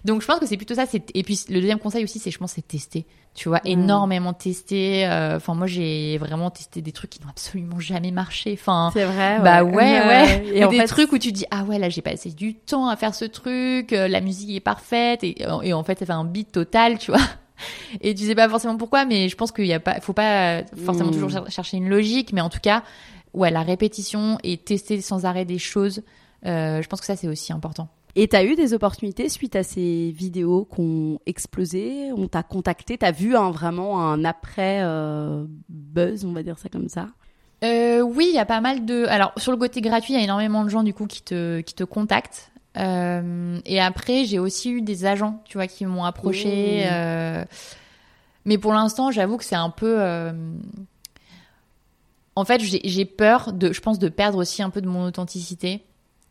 Donc je pense que c'est plutôt ça. Et puis le deuxième conseil aussi, c'est je pense c'est tester. Tu vois, Mm. énormément tester. euh, Enfin moi j'ai vraiment testé des trucs qui n'ont absolument jamais marché. Enfin C'est vrai. bah ouais ouais. Et Ou des fait, trucs où tu dis ah ouais là j'ai passé du temps à faire ce truc, euh, la musique est parfaite et, et en fait ça fait un beat total, tu vois. Et tu sais pas forcément pourquoi, mais je pense qu'il y a pas, faut pas forcément Mm. toujours cher- chercher une logique, mais en tout cas, ouais, la répétition et tester sans arrêt des choses, euh, je pense que ça c'est aussi important. Et t'as eu des opportunités suite à ces vidéos qui ont explosé On t'a contacté T'as vu un, vraiment un après euh, buzz, on va dire ça comme ça? Euh, oui, il y a pas mal de. Alors sur le côté gratuit, il y a énormément de gens du coup qui te qui te contactent. Euh, et après, j'ai aussi eu des agents, tu vois, qui m'ont approché. Mmh. Mais pour l'instant, j'avoue que c'est un peu. En fait, j'ai j'ai peur de, je pense, de perdre aussi un peu de mon authenticité.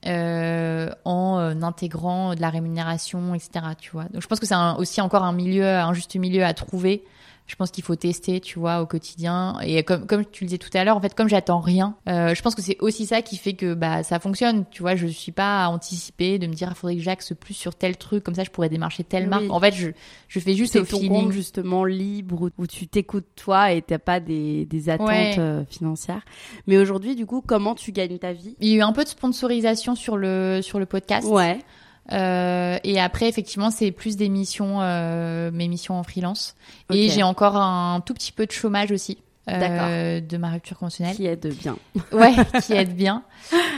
Euh, en euh, intégrant de la rémunération, etc. Tu vois. Donc je pense que c'est aussi encore un milieu, un juste milieu à trouver. Je pense qu'il faut tester, tu vois, au quotidien. Et comme, comme tu le disais tout à l'heure, en fait, comme j'attends rien, euh, je pense que c'est aussi ça qui fait que bah ça fonctionne. Tu vois, je suis pas à anticiper de me dire, il faudrait que j'axe plus sur tel truc, comme ça je pourrais démarcher telle Oui. marque. En fait, je, je fais juste au ton feeling. compte justement libre où, où tu t'écoutes toi et t'as pas des, des attentes Ouais. euh, financières. Mais aujourd'hui, du coup, comment tu gagnes ta vie? Il y a eu un peu de sponsorisation sur le sur le podcast. Ouais. Euh, et après, effectivement, c'est plus des missions, euh, mes missions en freelance. Et j'ai encore un tout petit peu de chômage aussi. euh, de ma rupture conventionnelle. Qui aide bien. ouais, qui aide bien.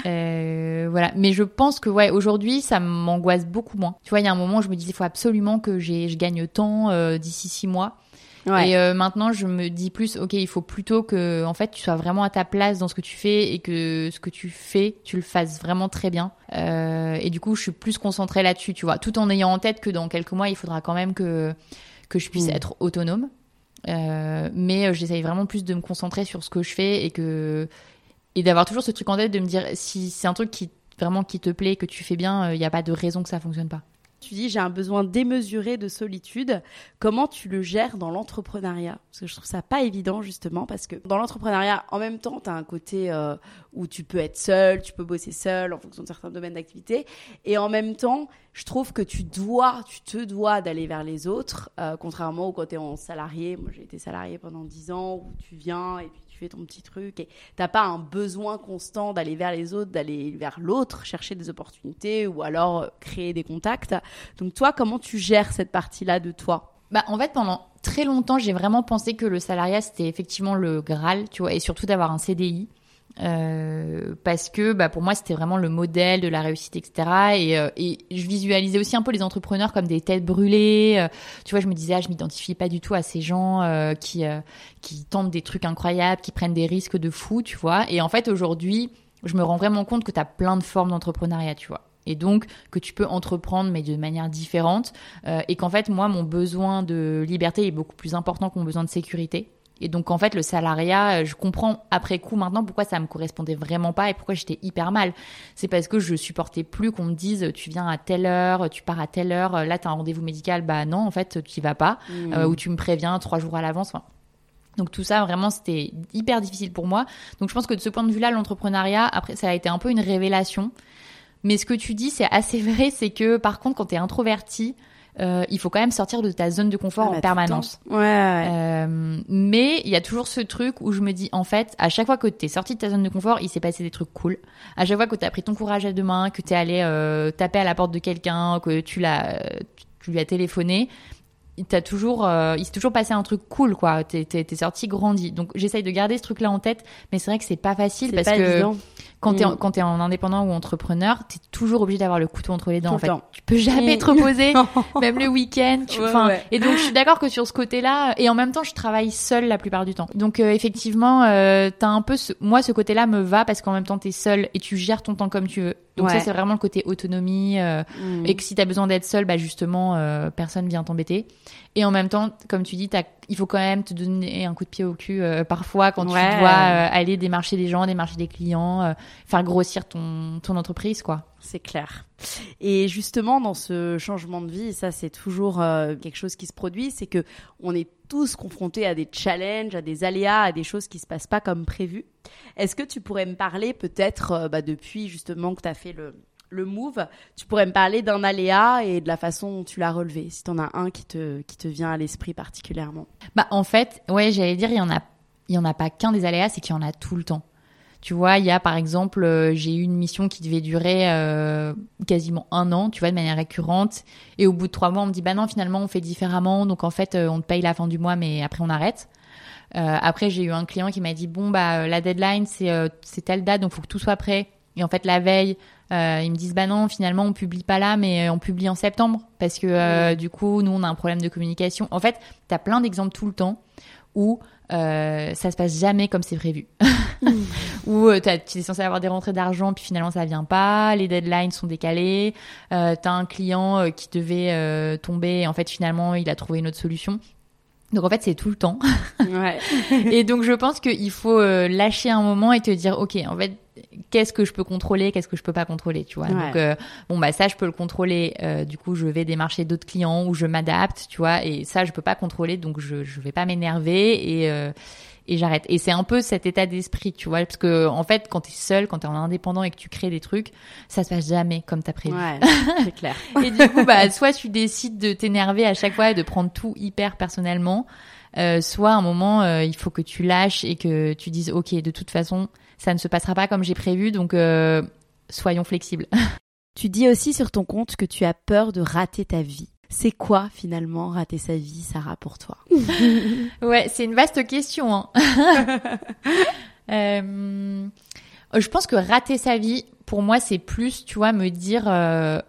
Euh, voilà. Mais je pense que ouais, aujourd'hui, ça m'angoisse beaucoup moins. Tu vois, il y a un moment où je me disais, il faut absolument que je gagne tant euh, d'ici six mois. Ouais. Et euh, maintenant, je me dis plus, ok, il faut plutôt que, en fait, tu sois vraiment à ta place dans ce que tu fais et que ce que tu fais, tu le fasses vraiment très bien. Euh, et du coup, je suis plus concentrée là-dessus, tu vois, tout en ayant en tête que dans quelques mois, il faudra quand même que que je puisse Mm. être autonome. Euh, mais j'essaye vraiment plus de me concentrer sur ce que je fais et que et d'avoir toujours ce truc en tête de me dire si c'est un truc qui vraiment qui te plaît, que tu fais bien, il n'y a pas de raison que ça fonctionne pas. Tu dis j'ai un besoin démesuré de solitude. Comment tu le gères dans l'entrepreneuriat? Parce que je trouve ça pas évident justement parce que dans l'entrepreneuriat, en même temps, tu as un côté euh, où tu peux être seul, tu peux bosser seul en fonction de certains domaines d'activité, et en même temps, je trouve que tu dois, tu te dois d'aller vers les autres, euh, contrairement au côté en salarié. Moi, j'ai été salarié pendant 10 ans où tu viens et puis tu fais ton petit truc et t'as pas un besoin constant d'aller vers les autres, d'aller vers l'autre, chercher des opportunités ou alors euh, créer des contacts. Donc toi, comment tu gères cette partie-là de toi? Bah, en fait, pendant très longtemps, j'ai vraiment pensé que le salariat, c'était effectivement le Graal, tu vois, et surtout d'avoir un CDI. Euh, parce que bah, pour moi, c'était vraiment le modèle de la réussite, etc. Et, euh, et je visualisais aussi un peu les entrepreneurs comme des têtes brûlées. Euh, tu vois, je me disais, ah, je m'identifiais pas du tout à ces gens qui, tentent des trucs incroyables, qui prennent des risques de fou, tu vois. Et en fait, aujourd'hui, je me rends vraiment compte que tu as plein de formes d'entrepreneuriat, tu vois. Et donc que tu peux entreprendre mais de manière différente et qu'en fait moi mon besoin de liberté est beaucoup plus important que mon besoin de sécurité. Et donc en fait le salariat, euh, je comprends après coup maintenant pourquoi ça me correspondait vraiment pas et pourquoi j'étais hyper mal. C'est parce que je supportais plus qu'on me dise tu viens à telle heure, tu pars à telle heure, là tu as un rendez-vous médical, bah non en fait tu y vas pas, euh, ou tu me préviens trois jours à l'avance. Enfin, donc tout ça, vraiment, c'était hyper difficile pour moi. Donc je pense que de ce point de vue-là, l'entrepreneuriat, après, ça a été un peu une révélation. Mais ce que tu dis, c'est assez vrai, c'est que par contre, quand tu es introverti, euh, il faut quand même sortir de ta zone de confort Ah bah, en le permanence. Ouais, ouais. Euh, mais il y a toujours ce truc où je me dis, en fait, à chaque fois que t'es sorti de ta zone de confort, il s'est passé des trucs cool. À chaque fois que t'as pris ton courage à deux mains, que t'es allé euh, taper à la porte de quelqu'un, que tu l'as, tu lui as téléphoné, t'as toujours, euh, il s'est toujours passé un truc cool, quoi. T'es, t'es, t'es sorti grandi. Donc j'essaye de garder ce truc-là en tête, mais c'est vrai que c'est pas facile C'est parce pas que évident. quand t'es, en, Mm. quand t'es en indépendant ou entrepreneur, t'es toujours obligé d'avoir le couteau entre les dents. Tout En fait, temps. tu peux jamais Mm. te reposer, même le week-end. Tu, Ouais, ouais. Et donc je suis d'accord que sur ce côté-là, et en même temps, je travaille seule la plupart du temps. Donc euh, effectivement, euh, t'as un peu, ce, moi, ce côté-là me va parce qu'en même temps, t'es seule et tu gères ton temps comme tu veux. Donc Ouais. ça, c'est vraiment le côté autonomie. euh, Mm. et que si t'as besoin d'être seul, bah justement, euh, personne vient t'embêter. Et en même temps, comme tu dis, t'as- il faut quand même te donner un coup de pied au cul euh, parfois quand Ouais. tu dois euh, aller démarcher des gens, démarcher des clients, euh, faire grossir ton, ton entreprise, quoi. C'est clair. Et justement, dans ce changement de vie, ça c'est toujours euh, quelque chose qui se produit, c'est que on est tous confrontés à des challenges, à des aléas, à des choses qui se passent pas comme prévu. Est-ce que tu pourrais me parler peut-être euh, bah, depuis justement que tu as fait le le move, tu pourrais me parler d'un aléa et de la façon dont tu l'as relevé, si t'en as un qui te, qui te vient à l'esprit particulièrement? Bah, en fait, ouais, j'allais dire, il y en a, en a pas qu'un des aléas, c'est qu'il y en a tout le temps. Tu vois, il y a par exemple, euh, j'ai eu une mission qui devait durer euh, quasiment un an, tu vois, de manière récurrente. Et au bout de trois mois, on me dit, bah non, finalement, on fait différemment. Donc en fait, on te paye la fin du mois, mais après, on arrête. Euh, après, j'ai eu un client qui m'a dit, bon, bah la deadline, c'est euh, c'est telle date, donc faut que tout soit prêt. Et en fait, la veille, euh, ils me disent, bah non, finalement, on publie pas là, mais on publie en septembre. Parce que euh, du coup, nous, on a un problème de communication. En fait, t'as plein d'exemples tout le temps où euh, ça se passe jamais comme c'est prévu. Où euh, t'as- tu es censé avoir des rentrées d'argent, puis finalement ça vient pas, les deadlines sont décalés, euh, t'as un client euh, qui devait euh, tomber, et en fait finalement il a trouvé une autre solution. Donc en fait c'est tout le temps. Ouais. et donc je pense qu'il faut euh, lâcher un moment et te dire ok en fait qu'est-ce que je peux contrôler, qu'est-ce que je peux pas contrôler, tu vois. Ouais. Donc euh, bon bah ça je peux le contrôler. euh, du coup je vais démarcher d'autres clients ou je m'adapte, tu vois. Et ça je peux pas contrôler donc je je vais pas m'énerver et euh, et j'arrête. Et c'est un peu cet état d'esprit, tu vois, parce que en fait quand t'es seul, quand t'es en indépendant et que tu crées des trucs, ça se passe jamais comme t'as prévu. Ouais, c'est clair. Et du coup, bah, soit tu décides de t'énerver à chaque fois et de prendre tout hyper personnellement, euh, soit à un moment, euh, il faut que tu lâches et que tu dises, ok, de toute façon, ça ne se passera pas comme j'ai prévu, donc euh, soyons flexibles. Tu dis aussi sur ton compte que tu as peur de rater ta vie. C'est quoi finalement rater sa vie, Sarah, pour toi ouais, c'est une vaste question. Hein. Euh, je pense que rater sa vie, pour moi, c'est plus, tu vois, me dire, euh,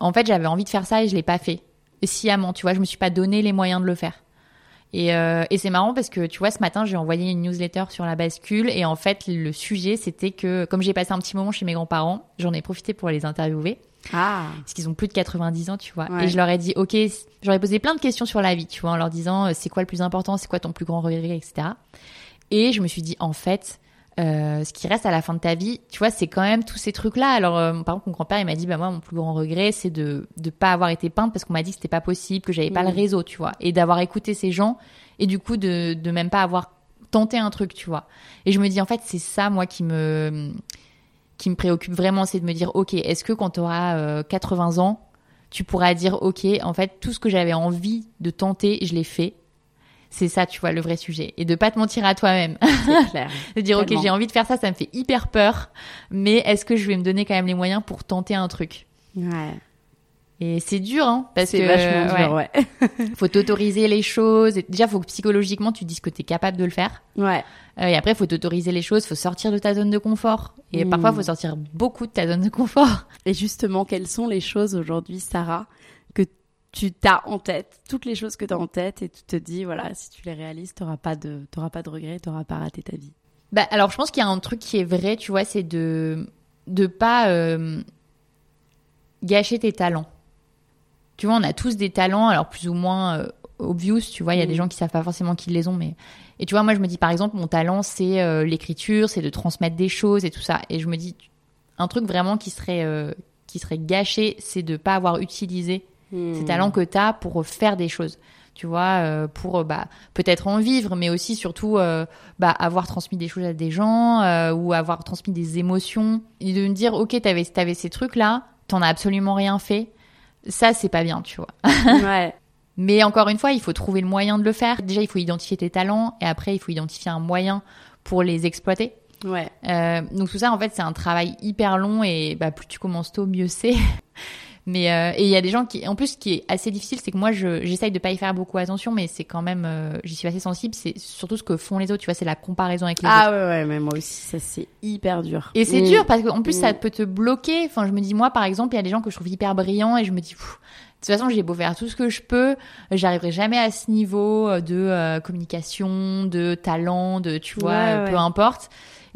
en fait, j'avais envie de faire ça et je l'ai pas fait. Sciemment, tu vois, je me suis pas donné les moyens de le faire. Et, euh, et c'est marrant parce que tu vois, ce matin, j'ai envoyé une newsletter sur la bascule et en fait, le sujet, c'était que comme j'ai passé un petit moment chez mes grands-parents, j'en ai profité pour les interviewer Ah, parce qu'ils ont plus de 90 ans, tu vois. Ouais. Et je leur ai dit, ok, j'aurais posé plein de questions sur la vie, tu vois, en leur disant, euh, c'est quoi le plus important, c'est quoi ton plus grand regret, etc. Et je me suis dit, en fait, euh, ce qui reste à la fin de ta vie, tu vois, c'est quand même tous ces trucs-là. Alors, euh, par exemple, mon grand-père, il m'a dit, bah moi, mon plus grand regret, c'est de de pas avoir été peinte parce qu'on m'a dit que c'était pas possible, que j'avais pas le réseau, tu vois, et d'avoir écouté ces gens et du coup de de même pas avoir tenté un truc, tu vois. Et je me dis, en fait, c'est ça, moi, qui me qui me préoccupe vraiment, c'est de me dire, ok, est-ce que quand tu auras 80 ans, tu pourras dire, ok, en fait, tout ce que j'avais envie de tenter, je l'ai fait. C'est ça, tu vois, le vrai sujet. Et de pas te mentir à toi-même. de dire, ok, j'ai envie de faire ça, ça me fait hyper peur, mais est-ce que je vais me donner quand même les moyens pour tenter un truc? Ouais. Et c'est dur, hein, parce C'est que vachement ouais, dur, ouais. faut t'autoriser les choses. Déjà, faut que psychologiquement, tu dises que tu es capable de le faire. Ouais. Euh, et après, faut t'autoriser les choses, faut sortir de ta zone de confort. Et Mm. parfois, faut sortir beaucoup de ta zone de confort. Et justement, quelles sont les choses aujourd'hui, Sarah, que tu t'as en tête, toutes les choses que tu as en tête et tu te dis, voilà, si tu les réalises, tu n'auras pas, de, t'auras pas de regrets, tu n'auras pas raté ta vie? Bah, alors, je pense qu'il y a un truc qui est vrai, tu vois, c'est de de pas euh, gâcher tes talents. Tu vois, on a tous des talents, alors plus ou moins euh, obvious, tu vois, il y a Mm. des gens qui savent pas forcément qu'ils les ont, mais et tu vois, moi je me dis par exemple, mon talent c'est euh, l'écriture, c'est de transmettre des choses et tout ça, et je me dis un truc vraiment qui serait euh, qui serait gâché, c'est de pas avoir utilisé ces talents que tu as pour faire des choses. Tu vois, pour bah, peut-être en vivre, mais aussi surtout bah, avoir transmis des choses à des gens ou avoir transmis des émotions. Et de me dire, ok, t'avais avais ces trucs-là, t'en as absolument rien fait. Ça, c'est pas bien, tu vois. ouais. Mais encore une fois, il faut trouver le moyen de le faire. Déjà, il faut identifier tes talents et après, il faut identifier un moyen pour les exploiter. Ouais. Euh, donc tout ça, en fait, c'est un travail hyper long et bah, plus tu commences tôt, mieux c'est. Mais euh, et il y a des gens qui, en plus, ce qui est assez difficile, c'est que moi, je j'essaye de pas y faire beaucoup attention, mais c'est quand même, euh, j'y suis assez sensible. C'est surtout ce que font les autres. Tu vois, c'est la comparaison avec les autres. Ah ouais, ouais, mais moi aussi, ça c'est hyper dur. Et c'est Mm. dur parce qu'en plus, ça Mm. peut te bloquer. Enfin, je me dis, moi, par exemple, il y a des gens que je trouve hyper brillants et je me dis, Pff, de toute façon, j'ai beau faire tout ce que je peux, j'arriverai jamais à ce niveau euh, de euh, communication, de talent, de, tu vois, Ouais, euh, ouais. peu importe.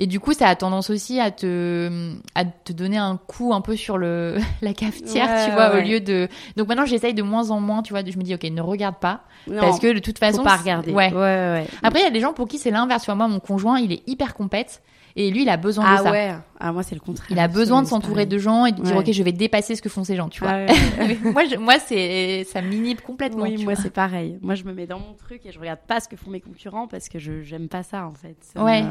Et du coup, ça a tendance aussi à te, à te donner un coup un peu sur le, la cafetière, Ouais, tu vois, ouais. au lieu de. Donc maintenant, j'essaye de moins en moins, tu vois, je me dis, ok, ne regarde pas. Non, parce que de toute façon. faut pas regarder. Ouais. ouais, ouais. Après, il y a des gens pour qui c'est l'inverse. Moi, mon conjoint, il est hyper compète. Et lui, il a besoin de Ah ça. ouais. Ah, moi, c'est le contraire. Il a besoin de s'entourer de gens et de dire Ouais. ok, je vais dépasser ce que font ces gens, tu vois. Ah, ouais, moi, je- moi, c'est ça m'inhibe complètement. Oui, moi c'est pareil. Moi je me mets dans mon truc et je regarde pas ce que font mes concurrents parce que je j'aime pas ça en fait. Ça Ouais. me-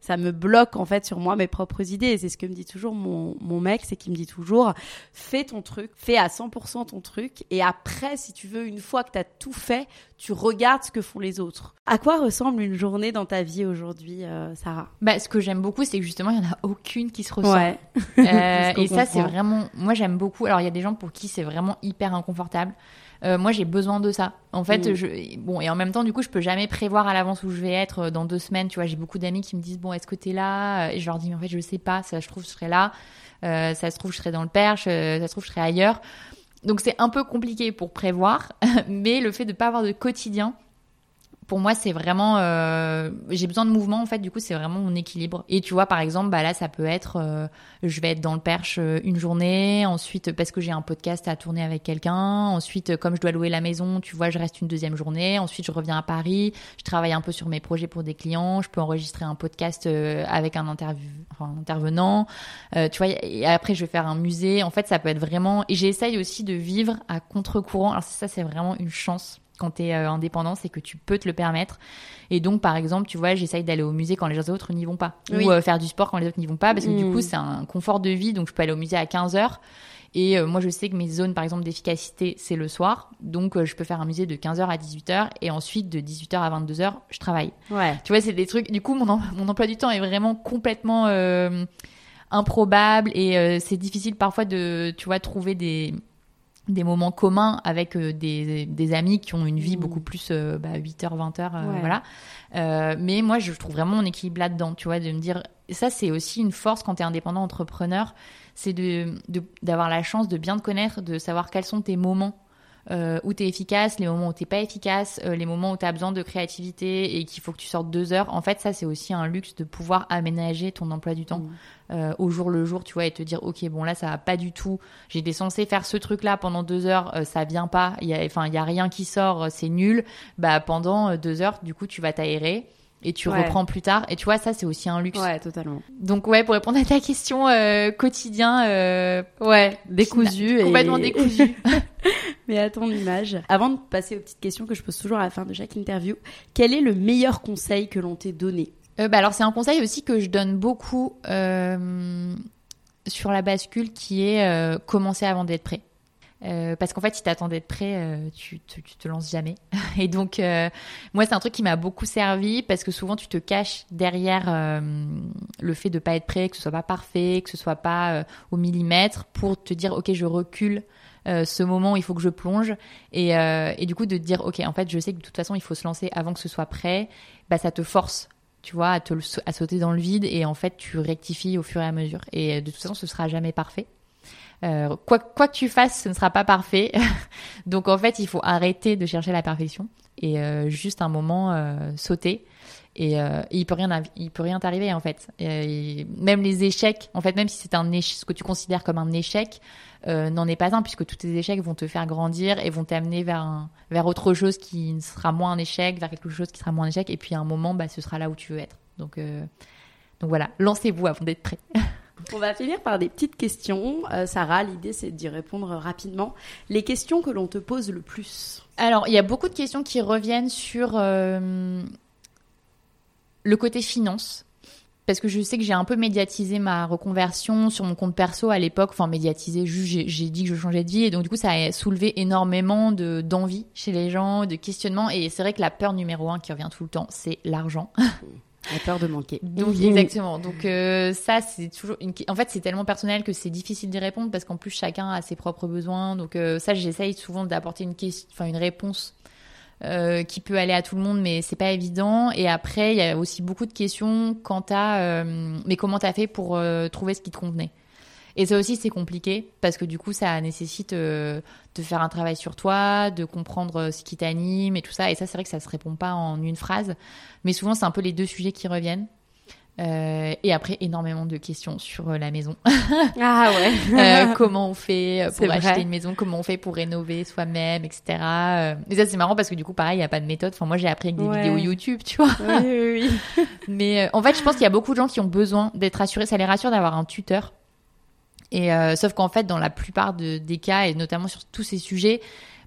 ça me bloque en fait sur moi mes propres idées. Et c'est ce que me dit toujours mon, mon mec, c'est qu'il me dit toujours fais ton truc, fais à 100% ton truc et après si tu veux une fois que tu as tout fait, tu regardes ce que font les autres. À quoi ressemble une journée dans ta vie aujourd'hui euh, Sarah? Bah, ce que j'aime beaucoup, c'est que justement, il y en a aucune qui se ressent. Ouais. Euh, et ça, c'est vraiment. Moi, j'aime beaucoup. Alors, il y a des gens pour qui c'est vraiment hyper inconfortable. Euh, moi, j'ai besoin de ça. En fait, Mm. je... bon, et en même temps, du coup, je peux jamais prévoir à l'avance où je vais être euh, dans deux semaines. Tu vois, j'ai beaucoup d'amis qui me disent bon, est-ce que t'es là? Et je leur dis mais en fait, je sais pas. Ça, je trouve, je serai là. Euh, ça se trouve, je serai dans le Perche. euh, ça se trouve, je serai ailleurs. Donc, c'est un peu compliqué pour prévoir. mais le fait de pas avoir de quotidien. Pour moi, c'est vraiment. euh, J'ai besoin de mouvement, en fait. Du coup, c'est vraiment mon équilibre. Et tu vois, par exemple, bah là, ça peut être. euh, je vais être dans le perche euh, une journée, ensuite parce que j'ai un podcast à tourner avec quelqu'un, ensuite euh, comme je dois louer la maison, tu vois, je reste une deuxième journée, ensuite je reviens à Paris, je travaille un peu sur mes projets pour des clients, je peux enregistrer un podcast euh, avec un, intervenant, tu vois, et après je vais faire un musée, en fait ça peut être vraiment, et j'essaye aussi de vivre à contre-courant, alors ça c'est vraiment une chance quand tu es indépendant, c'est que tu peux te le permettre. Et donc, par exemple, tu vois, j'essaye d'aller au musée quand les autres n'y vont pas. Oui. Ou euh, faire du sport quand les autres n'y vont pas, parce que du Mm. coup, c'est un confort de vie. Donc, je peux aller au musée à 15 heures. Et euh, moi, je sais que mes zones, par exemple, d'efficacité, c'est le soir. Donc, euh, je peux faire un musée de 15h à 18h. Et ensuite, de 18h à 22h, je travaille. Ouais. Tu vois, c'est des trucs. Du coup, mon, mon emploi du temps est vraiment complètement euh, improbable. Et euh, c'est difficile parfois de, tu vois, trouver des des moments communs avec euh, des, des amis qui ont une vie Mm. beaucoup plus euh, bah, 8h, 20h, euh, Ouais. voilà. Euh, mais moi, je trouve vraiment mon équilibre là-dedans, tu vois, de me dire, ça c'est aussi une force quand tu es indépendant entrepreneur, c'est de- d'avoir la chance de bien te connaître, de savoir quels sont tes moments euh, où tu es efficace, les moments où t'es pas efficace, euh, les moments où tu as besoin de créativité et qu'il faut que tu sortes deux heures. En fait, ça, c'est aussi un luxe de pouvoir aménager ton emploi du temps Mm. euh, au jour le jour, tu vois, et te dire, ok, bon là, ça va pas du tout. J'étais censé faire ce truc-là pendant deux heures, euh, ça vient pas. Il y a, enfin, il y a rien qui sort, c'est nul. Bah pendant deux heures, du coup, tu vas t'aérer. Et tu Ouais. reprends plus tard. Et tu vois, ça, c'est aussi un luxe. Ouais, totalement. Donc, ouais, pour répondre à ta question, euh, quotidien, euh, Ouais, décousu et complètement décousu. Mais à ton image. Avant de passer aux petites questions que je pose toujours à la fin de chaque interview, quel est le meilleur conseil que l'on t'ait donné? Euh, bah alors c'est un conseil aussi que je donne beaucoup sur la bascule qui est commencer avant d'être prêt. Euh, parce qu'en fait, si t'attends d'être prêt, euh, tu, te lances jamais. Et donc, euh, moi, c'est un truc qui m'a beaucoup servi parce que souvent, tu te caches derrière euh, le fait de pas être prêt, que ce soit pas parfait, que ce soit pas euh, au millimètre, pour te dire, ok, je recule. ce moment où il faut que je plonge et, du coup de te dire ok en fait je sais que de toute façon il faut se lancer avant que ce soit prêt bah ça te force tu vois, à, te, à sauter dans le vide et en fait tu rectifies au fur et à mesure. Et de toute façon, ce sera jamais parfait. Euh, quoi, quoi que tu fasses, ce ne sera pas parfait. Donc en fait, il faut arrêter de chercher la perfection et euh, juste un moment euh, sauter. Et, euh, et il peut rien, il peut rien t'arriver en fait. Même les échecs, en fait, même si c'est un échec, ce que tu considères comme un échec, euh, n'en est pas un puisque tous tes échecs vont te faire grandir et vont t'amener vers un, vers autre chose qui sera moins un échec, vers quelque chose qui sera moins un échec. Et puis à un moment, bah, ce sera là où tu veux être. Donc, euh, donc voilà, lancez-vous avant d'être prêt. On va finir par des petites questions. Euh, Sarah, l'idée c'est d'y répondre rapidement. Les questions que l'on te pose le plus. Alors, il y a beaucoup de questions qui reviennent sur euh, le côté finance. Parce que je sais que j'ai un peu médiatisé ma reconversion sur mon compte perso à l'époque. Enfin, médiatisé, juste j'ai- j'ai dit que je changeais de vie. Et donc, du coup, ça a soulevé énormément de- d'envie chez les gens, de questionnements. Et c'est vrai que la peur numéro un qui revient tout le temps, c'est l'argent. La peur de manquer. Donc exactement. Donc euh, ça c'est toujours une... en fait c'est tellement personnel que c'est difficile d'y répondre parce qu'en plus chacun a ses propres besoins. Donc euh, ça j'essaye souvent d'apporter une question enfin une réponse euh, qui peut aller à tout le monde mais c'est pas évident et après il y a aussi beaucoup de questions quant à euh, mais comment t'as fait pour euh, trouver ce qui te convenait? Et ça aussi, c'est compliqué parce que du coup, ça nécessite euh, de faire un travail sur toi, de comprendre euh, ce qui t'anime et tout ça. Et ça, c'est vrai que ça se répond pas en une phrase. Mais souvent, c'est un peu les deux sujets qui reviennent. Euh, et après, énormément de questions sur la maison. Ah ouais. Euh, comment on fait pour vrai. acheter une maison? Comment on fait pour rénover soi-même, etc. Et ça, c'est marrant parce que du coup, pareil, il n'y a pas de méthode. Enfin, moi, j'ai appris avec des Ouais. vidéos YouTube, tu vois. oui, oui, oui. Mais euh, en fait, je pense qu'il y a beaucoup de gens qui ont besoin d'être rassurés. Ça les rassure d'avoir un tuteur. Et euh, sauf qu'en fait, dans la plupart de- des cas, et notamment sur tous ces sujets,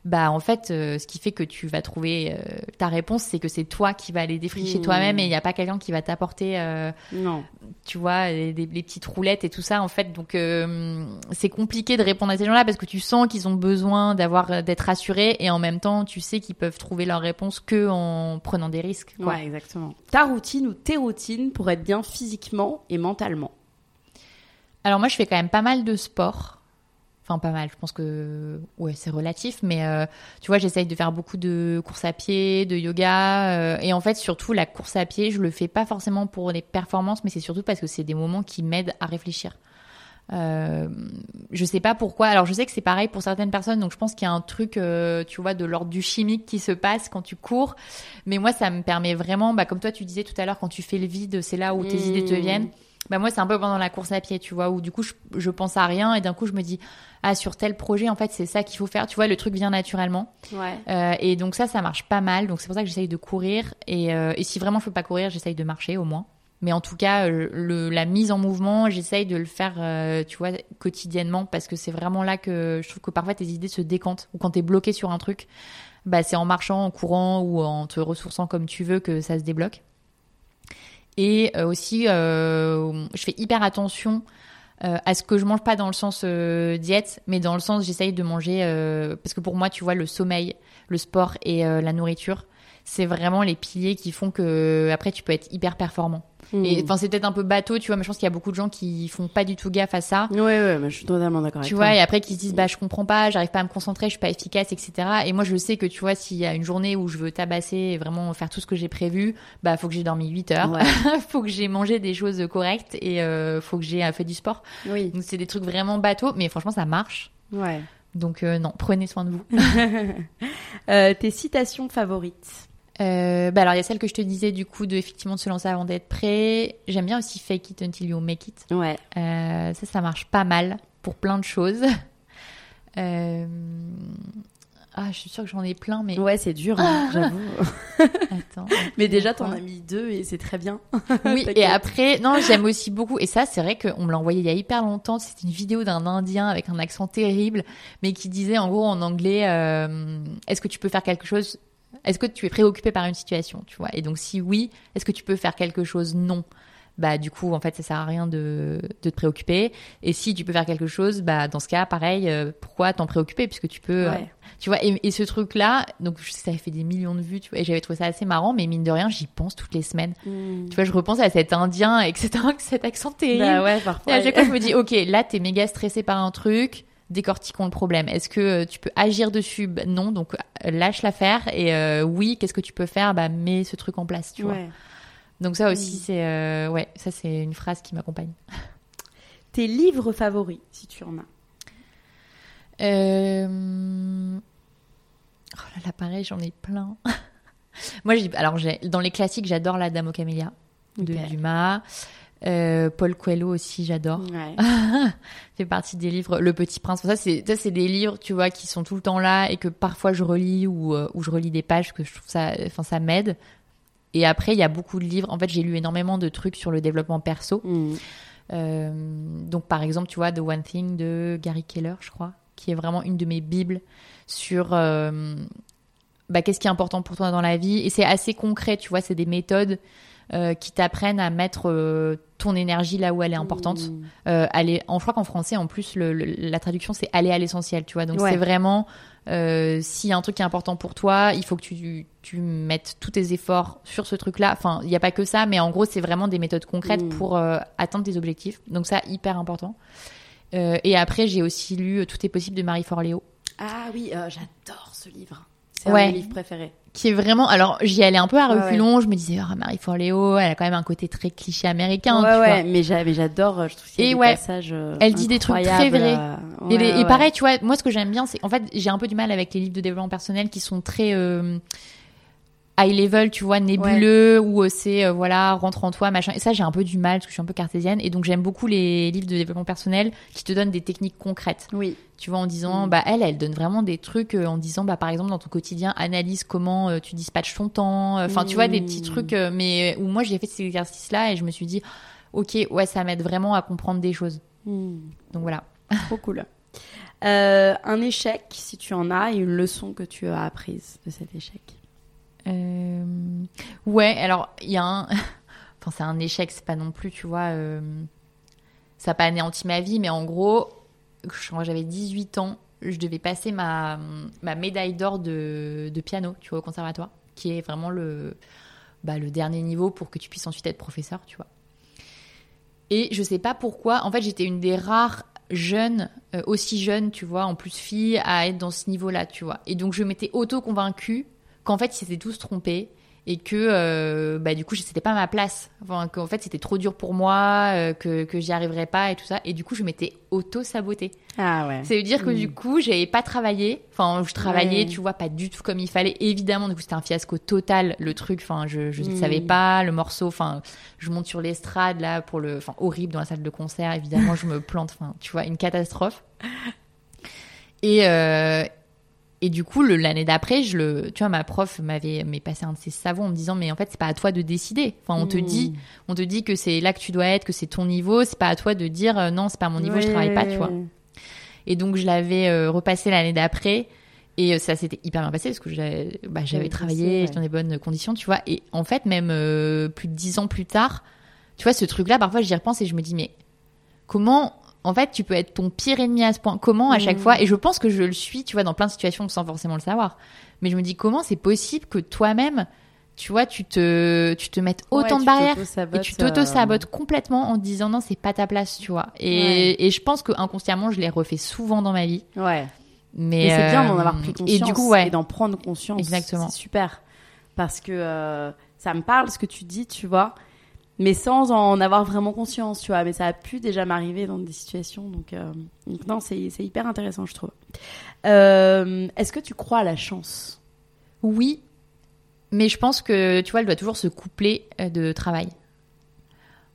bah en fait, euh, ce qui fait que tu vas trouver euh, ta réponse, c'est que c'est toi qui vas aller défricher Mmh. toi-même et il n'y a pas quelqu'un qui va t'apporter, Non. tu vois, les, les- les petites roulettes et tout ça. En fait, donc c'est compliqué de répondre à ces gens-là parce que tu sens qu'ils ont besoin d'avoir d'être rassurés et en même temps, tu sais qu'ils peuvent trouver leur réponse que en prenant des risques. quoi. Ouais, exactement. Ta routine ou tes routines pour être bien physiquement et mentalement. Alors moi, je fais quand même pas mal de sport. Enfin, pas mal. Je pense que ouais, c'est relatif, mais euh, tu vois, j'essaye de faire beaucoup de courses à pied, de yoga, euh, et en fait, surtout la course à pied, je le fais pas forcément pour les performances, mais c'est surtout parce que c'est des moments qui m'aident à réfléchir. Euh, je sais pas pourquoi. Alors, je sais que c'est pareil pour certaines personnes, donc je pense qu'il y a un truc, euh, tu vois, de l'ordre du chimique qui se passe quand tu cours. Mais moi, ça me permet vraiment, bah, comme toi, tu disais tout à l'heure, quand tu fais le vide, c'est là où tes Mmh. idées te viennent. Bah moi c'est un peu pendant la course à pied, tu vois, où du coup je, je pense à rien et d'un coup je me dis ah sur tel projet en fait c'est ça qu'il faut faire, tu vois, le truc vient naturellement. Ouais. Euh, et donc ça ça marche pas mal, donc c'est pour ça que j'essaye de courir et, euh, et si vraiment je peux pas courir j'essaye de marcher au moins. Mais en tout cas euh, le, la mise en mouvement j'essaye de le faire, euh, tu vois, quotidiennement parce que c'est vraiment là que je trouve que parfois tes idées se décantent ou quand t'es bloqué sur un truc, bah c'est en marchant, en courant ou en te ressourçant comme tu veux que ça se débloque. Et euh, aussi, euh, je fais hyper attention euh, à ce que je mange pas dans le sens diète, mais dans le sens j'essaye de manger parce que pour moi, tu vois, le sommeil, le sport et la nourriture, c'est vraiment les piliers qui font que après tu peux être hyper performant. Mmh. Et enfin, c'est peut-être un peu bateau, tu vois, mais je pense qu'il y a beaucoup de gens qui font pas du tout gaffe à ça. Ouais, ouais, mais je suis totalement d'accord avec Tu toi. vois, et après qui se disent bah je comprends pas, j'arrive pas à me concentrer, je suis pas efficace, etc. Et moi je sais que tu vois s'il y a une journée où je veux tabasser et vraiment faire tout ce que j'ai prévu, bah faut que j'ai dormi 8 heures, Ouais. faut que j'ai mangé des choses correctes et euh, faut que j'ai euh, fait du sport. Oui. Donc c'est des trucs vraiment bateaux, mais franchement ça marche. Ouais. Donc euh, non, prenez soin de vous. Euh, tes citations favorites. Euh, bah alors il y a celle que je te disais du coup de effectivement de se lancer avant d'être prêt. J'aime bien aussi fake it until you make it. Ouais. Euh, ça, ça marche pas mal pour plein de choses. Euh, Ah, je suis sûre que j'en ai plein, mais Ouais, c'est dur, hein, j'avoue. attends. Mais déjà, t'en as mis deux et c'est très bien. Oui, et après, non, j'aime aussi beaucoup. Et ça, c'est vrai qu'on me l'a envoyé il y a hyper longtemps. C'était une vidéo d'un Indien avec un accent terrible, mais qui disait en gros en anglais Est-ce que tu peux faire quelque chose Est-ce que tu es préoccupé par une situation Tu vois? Et donc, si oui, est-ce que tu peux faire quelque chose? Non. Bah, du coup, en fait, ça sert à rien de, de te préoccuper. Et si tu peux faire quelque chose, bah, dans ce cas, pareil, euh, pourquoi t'en préoccuper? Puisque tu peux. euh, tu vois, et, et ce truc-là, donc je sais, ça avait fait des millions de vues, tu vois, et j'avais trouvé ça assez marrant, mais mine de rien, j'y pense toutes les semaines. Tu vois, je repense à cet Indien avec cet, cet accent terrible. Bah ouais, Et parfois. à chaque fois, je me dis, ok, là, t'es méga stressé par un truc, décortiquons le problème. Est-ce que euh, tu peux agir dessus? Bah, Non, donc euh, lâche l'affaire. Et euh, oui, qu'est-ce que tu peux faire? Bah, mets ce truc en place, tu vois. Donc ça aussi, c'est, euh, ouais, ça c'est une phrase qui m'accompagne. Tes livres favoris, si tu en as. Euh... Oh là là, pareil, j'en ai plein. Moi, j'ai, alors, j'ai, dans les classiques, j'adore La Dame aux Camélias de. Dumas. Euh, Paul Coelho aussi, j'adore. Ouais. fait partie des livres Le Petit Prince. Ça, c'est, ça, c'est des livres, tu vois, qui sont tout le temps là et que parfois je relis ou, euh, ou je relis des pages que je trouve ça, enfin, ça m'aide. Et après, il y a beaucoup de livres. En fait, j'ai lu énormément de trucs sur le développement perso. Mm. Euh, donc, par exemple, tu vois, The One Thing de Gary Keller, je crois, qui est vraiment une de mes bibles sur bah, qu'est-ce qui est important pour toi dans la vie. Et c'est assez concret, tu vois, c'est des méthodes euh, qui t'apprennent à mettre euh, ton énergie là où elle est importante. Mm. Euh, aller, en, je crois qu'en français, en plus, le- le- la traduction, c'est aller à l'essentiel, tu vois. Donc, Ouais. c'est vraiment, euh, s'il y a un truc qui est important pour toi, il faut que tu, tu mettes tous tes efforts sur ce truc-là. Enfin, il n'y a pas que ça, mais en gros, c'est vraiment des méthodes concrètes pour euh, atteindre tes objectifs. Donc, ça, hyper important. Et après, j'ai aussi lu Tout est possible de Marie Forleo, Ah oui, j'adore ce livre. C'est Ouais. un de mes livres préférés. Qui est vraiment. Alors, j'y allais un peu à Ouais, reculons. Je me disais, ah, Marie Forleo, elle a quand même un côté très cliché américain. ouais, tu vois. ouais, mais j'a- mais j'adore. Je trouve qu'il y a Et des ouais, passages. euh, elle dit des trucs très vrais. euh, Et, les- pareil, tu vois, moi ce que j'aime bien, c'est en fait j'ai un peu du mal avec les livres de développement personnel qui sont très euh, high level, tu vois, nébuleux, où euh, c'est, euh, voilà, rentre en toi, machin. Et ça, j'ai un peu du mal, parce que je suis un peu cartésienne. Et donc, j'aime beaucoup les livres de développement personnel qui te donnent des techniques concrètes. Oui. Tu vois, en disant, bah, elle, elle donne vraiment des trucs, euh, en disant, bah, par exemple, dans ton quotidien, analyse comment euh, tu dispatches ton temps. Enfin, tu vois, des petits trucs, mais où moi, j'ai fait ces exercices-là et je me suis dit, ok, ouais, ça m'aide vraiment à comprendre des choses. Hmm, Donc voilà. trop cool. Euh, un échec, si tu en as, et une leçon que tu as apprise de cet échec? Euh, Ouais, alors il y a un. Enfin, c'est un échec, c'est pas non plus, tu vois. euh, Ça n'a pas anéanti ma vie, mais en gros, quand j'avais 18 ans, je devais passer ma, ma médaille d'or de, de piano, tu vois, au conservatoire, qui est vraiment le, bah, le dernier niveau pour que tu puisses ensuite être professeur, tu vois. Et je sais pas pourquoi, en fait, j'étais une des rares jeunes, euh, aussi jeune, tu vois, en plus fille, à être dans ce niveau-là, tu vois. Et donc, je m'étais auto-convaincue qu'en fait, ils s'étaient tous trompés et que, euh, bah, du coup, c'était pas ma place. Enfin, qu'en fait, c'était trop dur pour moi, euh, que, que j'y arriverais pas et tout ça. Et du coup, je m'étais auto-sabotée. Ah ouais. Ça veut dire que Mm. du coup, j'avais pas travaillé. Enfin, je travaillais, Ouais. tu vois, pas du tout comme il fallait. Évidemment, du coup, c'était un fiasco total, le truc. Enfin, je, je ne Mm. savais pas le morceau. Enfin, je monte sur l'estrade, là, pour le. Enfin, horrible dans la salle de concert. Évidemment, je me plante. Enfin, tu vois, une catastrophe. Et, euh, et du coup, l'année d'après, je le, tu vois, ma prof m'avait passé un de ses savons en me disant, mais en fait, c'est pas à toi de décider. Enfin, on te Mm. dit, on te dit que c'est là que tu dois être, que c'est ton niveau. C'est pas à toi de dire, euh, non, c'est pas mon niveau, je travaille pas, tu vois. Et donc, je l'avais euh, repassé l'année d'après. Et euh, ça s'était hyper bien passé parce que j'avais bah, travaillé, j'étais dans des bonnes conditions, tu vois. Et en fait, même euh, plus de dix ans plus tard, tu vois, ce truc-là, parfois, j'y repense et je me dis, mais comment, en fait, tu peux être ton pire ennemi à ce point Comment, à chaque Mhm. fois, et je pense que je le suis, tu vois, dans plein de situations sans forcément le savoir. Mais je me dis, comment c'est possible que toi-même, tu vois, tu te, tu te mettes autant Ouais, de barrières et tu t'auto-sabotes euh, complètement en te disant non, c'est pas ta place, tu vois. Et, Ouais. et je pense que inconsciemment, je l'ai refait souvent dans ma vie. Ouais. Mais, Mais c'est bien euh, d'en avoir pris conscience Et du coup, ouais. et d'en prendre conscience. Exactement. C'est super. Parce que euh, ça me parle ce que tu dis, tu vois. Mais sans en avoir vraiment conscience, tu vois. Mais ça a pu déjà m'arriver dans des situations. Donc, euh, non, c'est hyper intéressant, je trouve. Euh, Est-ce que tu crois à la chance? Oui, mais je pense que, tu vois, elle doit toujours se coupler euh, de travail.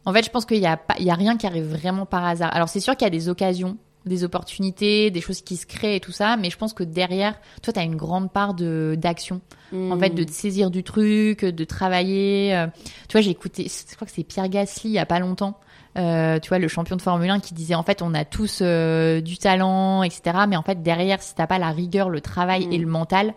En fait, je pense qu'il n'y a, y a rien qui arrive vraiment par hasard. Alors, c'est sûr qu'il y a des occasions, des opportunités, des choses qui se créent et tout ça, mais je pense que derrière, toi, tu as une grande part de- d'action. En fait, de te saisir du truc, de travailler. euh, Tu vois, j'ai écouté, je crois que c'est Pierre Gasly il y a pas longtemps. euh, tu vois, le champion de Formule 1 qui disait en fait, on a tous euh, du talent, etc. Mais en fait, derrière, si t'as pas la rigueur, le travail Mm. et le mental,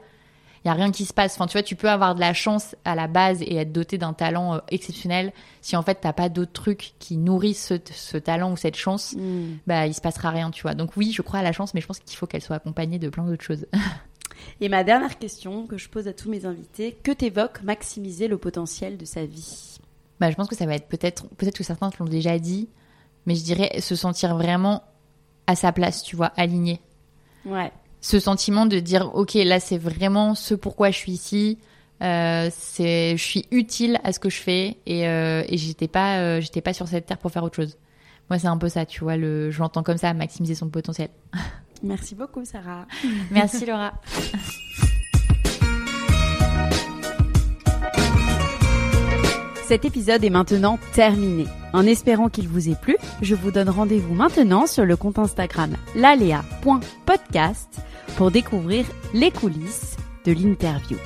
il y a rien qui se passe. Enfin, tu vois, tu peux avoir de la chance à la base et être doté d'un talent euh, exceptionnel. Si en fait, t'as pas d'autres trucs qui nourrissent ce, ce talent ou cette chance, Mm. bah, il se passera rien, tu vois. Donc oui, je crois à la chance, mais je pense qu'il faut qu'elle soit accompagnée de plein d'autres choses. Et ma dernière question que je pose à tous mes invités que t'évoque maximiser le potentiel de sa vie? Bah, je pense que ça va être peut-être, peut-être que certains te l'ont déjà dit, mais je dirais se sentir vraiment à sa place, tu vois, aligné. Ouais. Ce sentiment de dire, ok, là c'est vraiment ce pourquoi je suis ici, euh, c'est, je suis utile à ce que je fais et, euh, et j'étais pas, euh, j'étais pas sur cette terre pour faire autre chose. Moi, c'est un peu ça, tu vois, le, je l'entends comme ça, maximiser son potentiel. Merci beaucoup, Sarah. Merci Laura. Cet épisode est maintenant terminé. En espérant qu'il vous ait plu, je vous donne rendez-vous maintenant sur le compte Instagram lalea.podcast pour découvrir les coulisses de l'interview.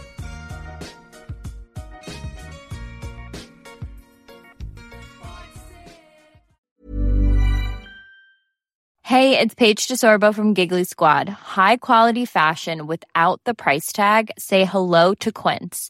Hey, it's Paige DeSorbo from Giggly Squad. High quality fashion without the price tag. Say hello to Quince.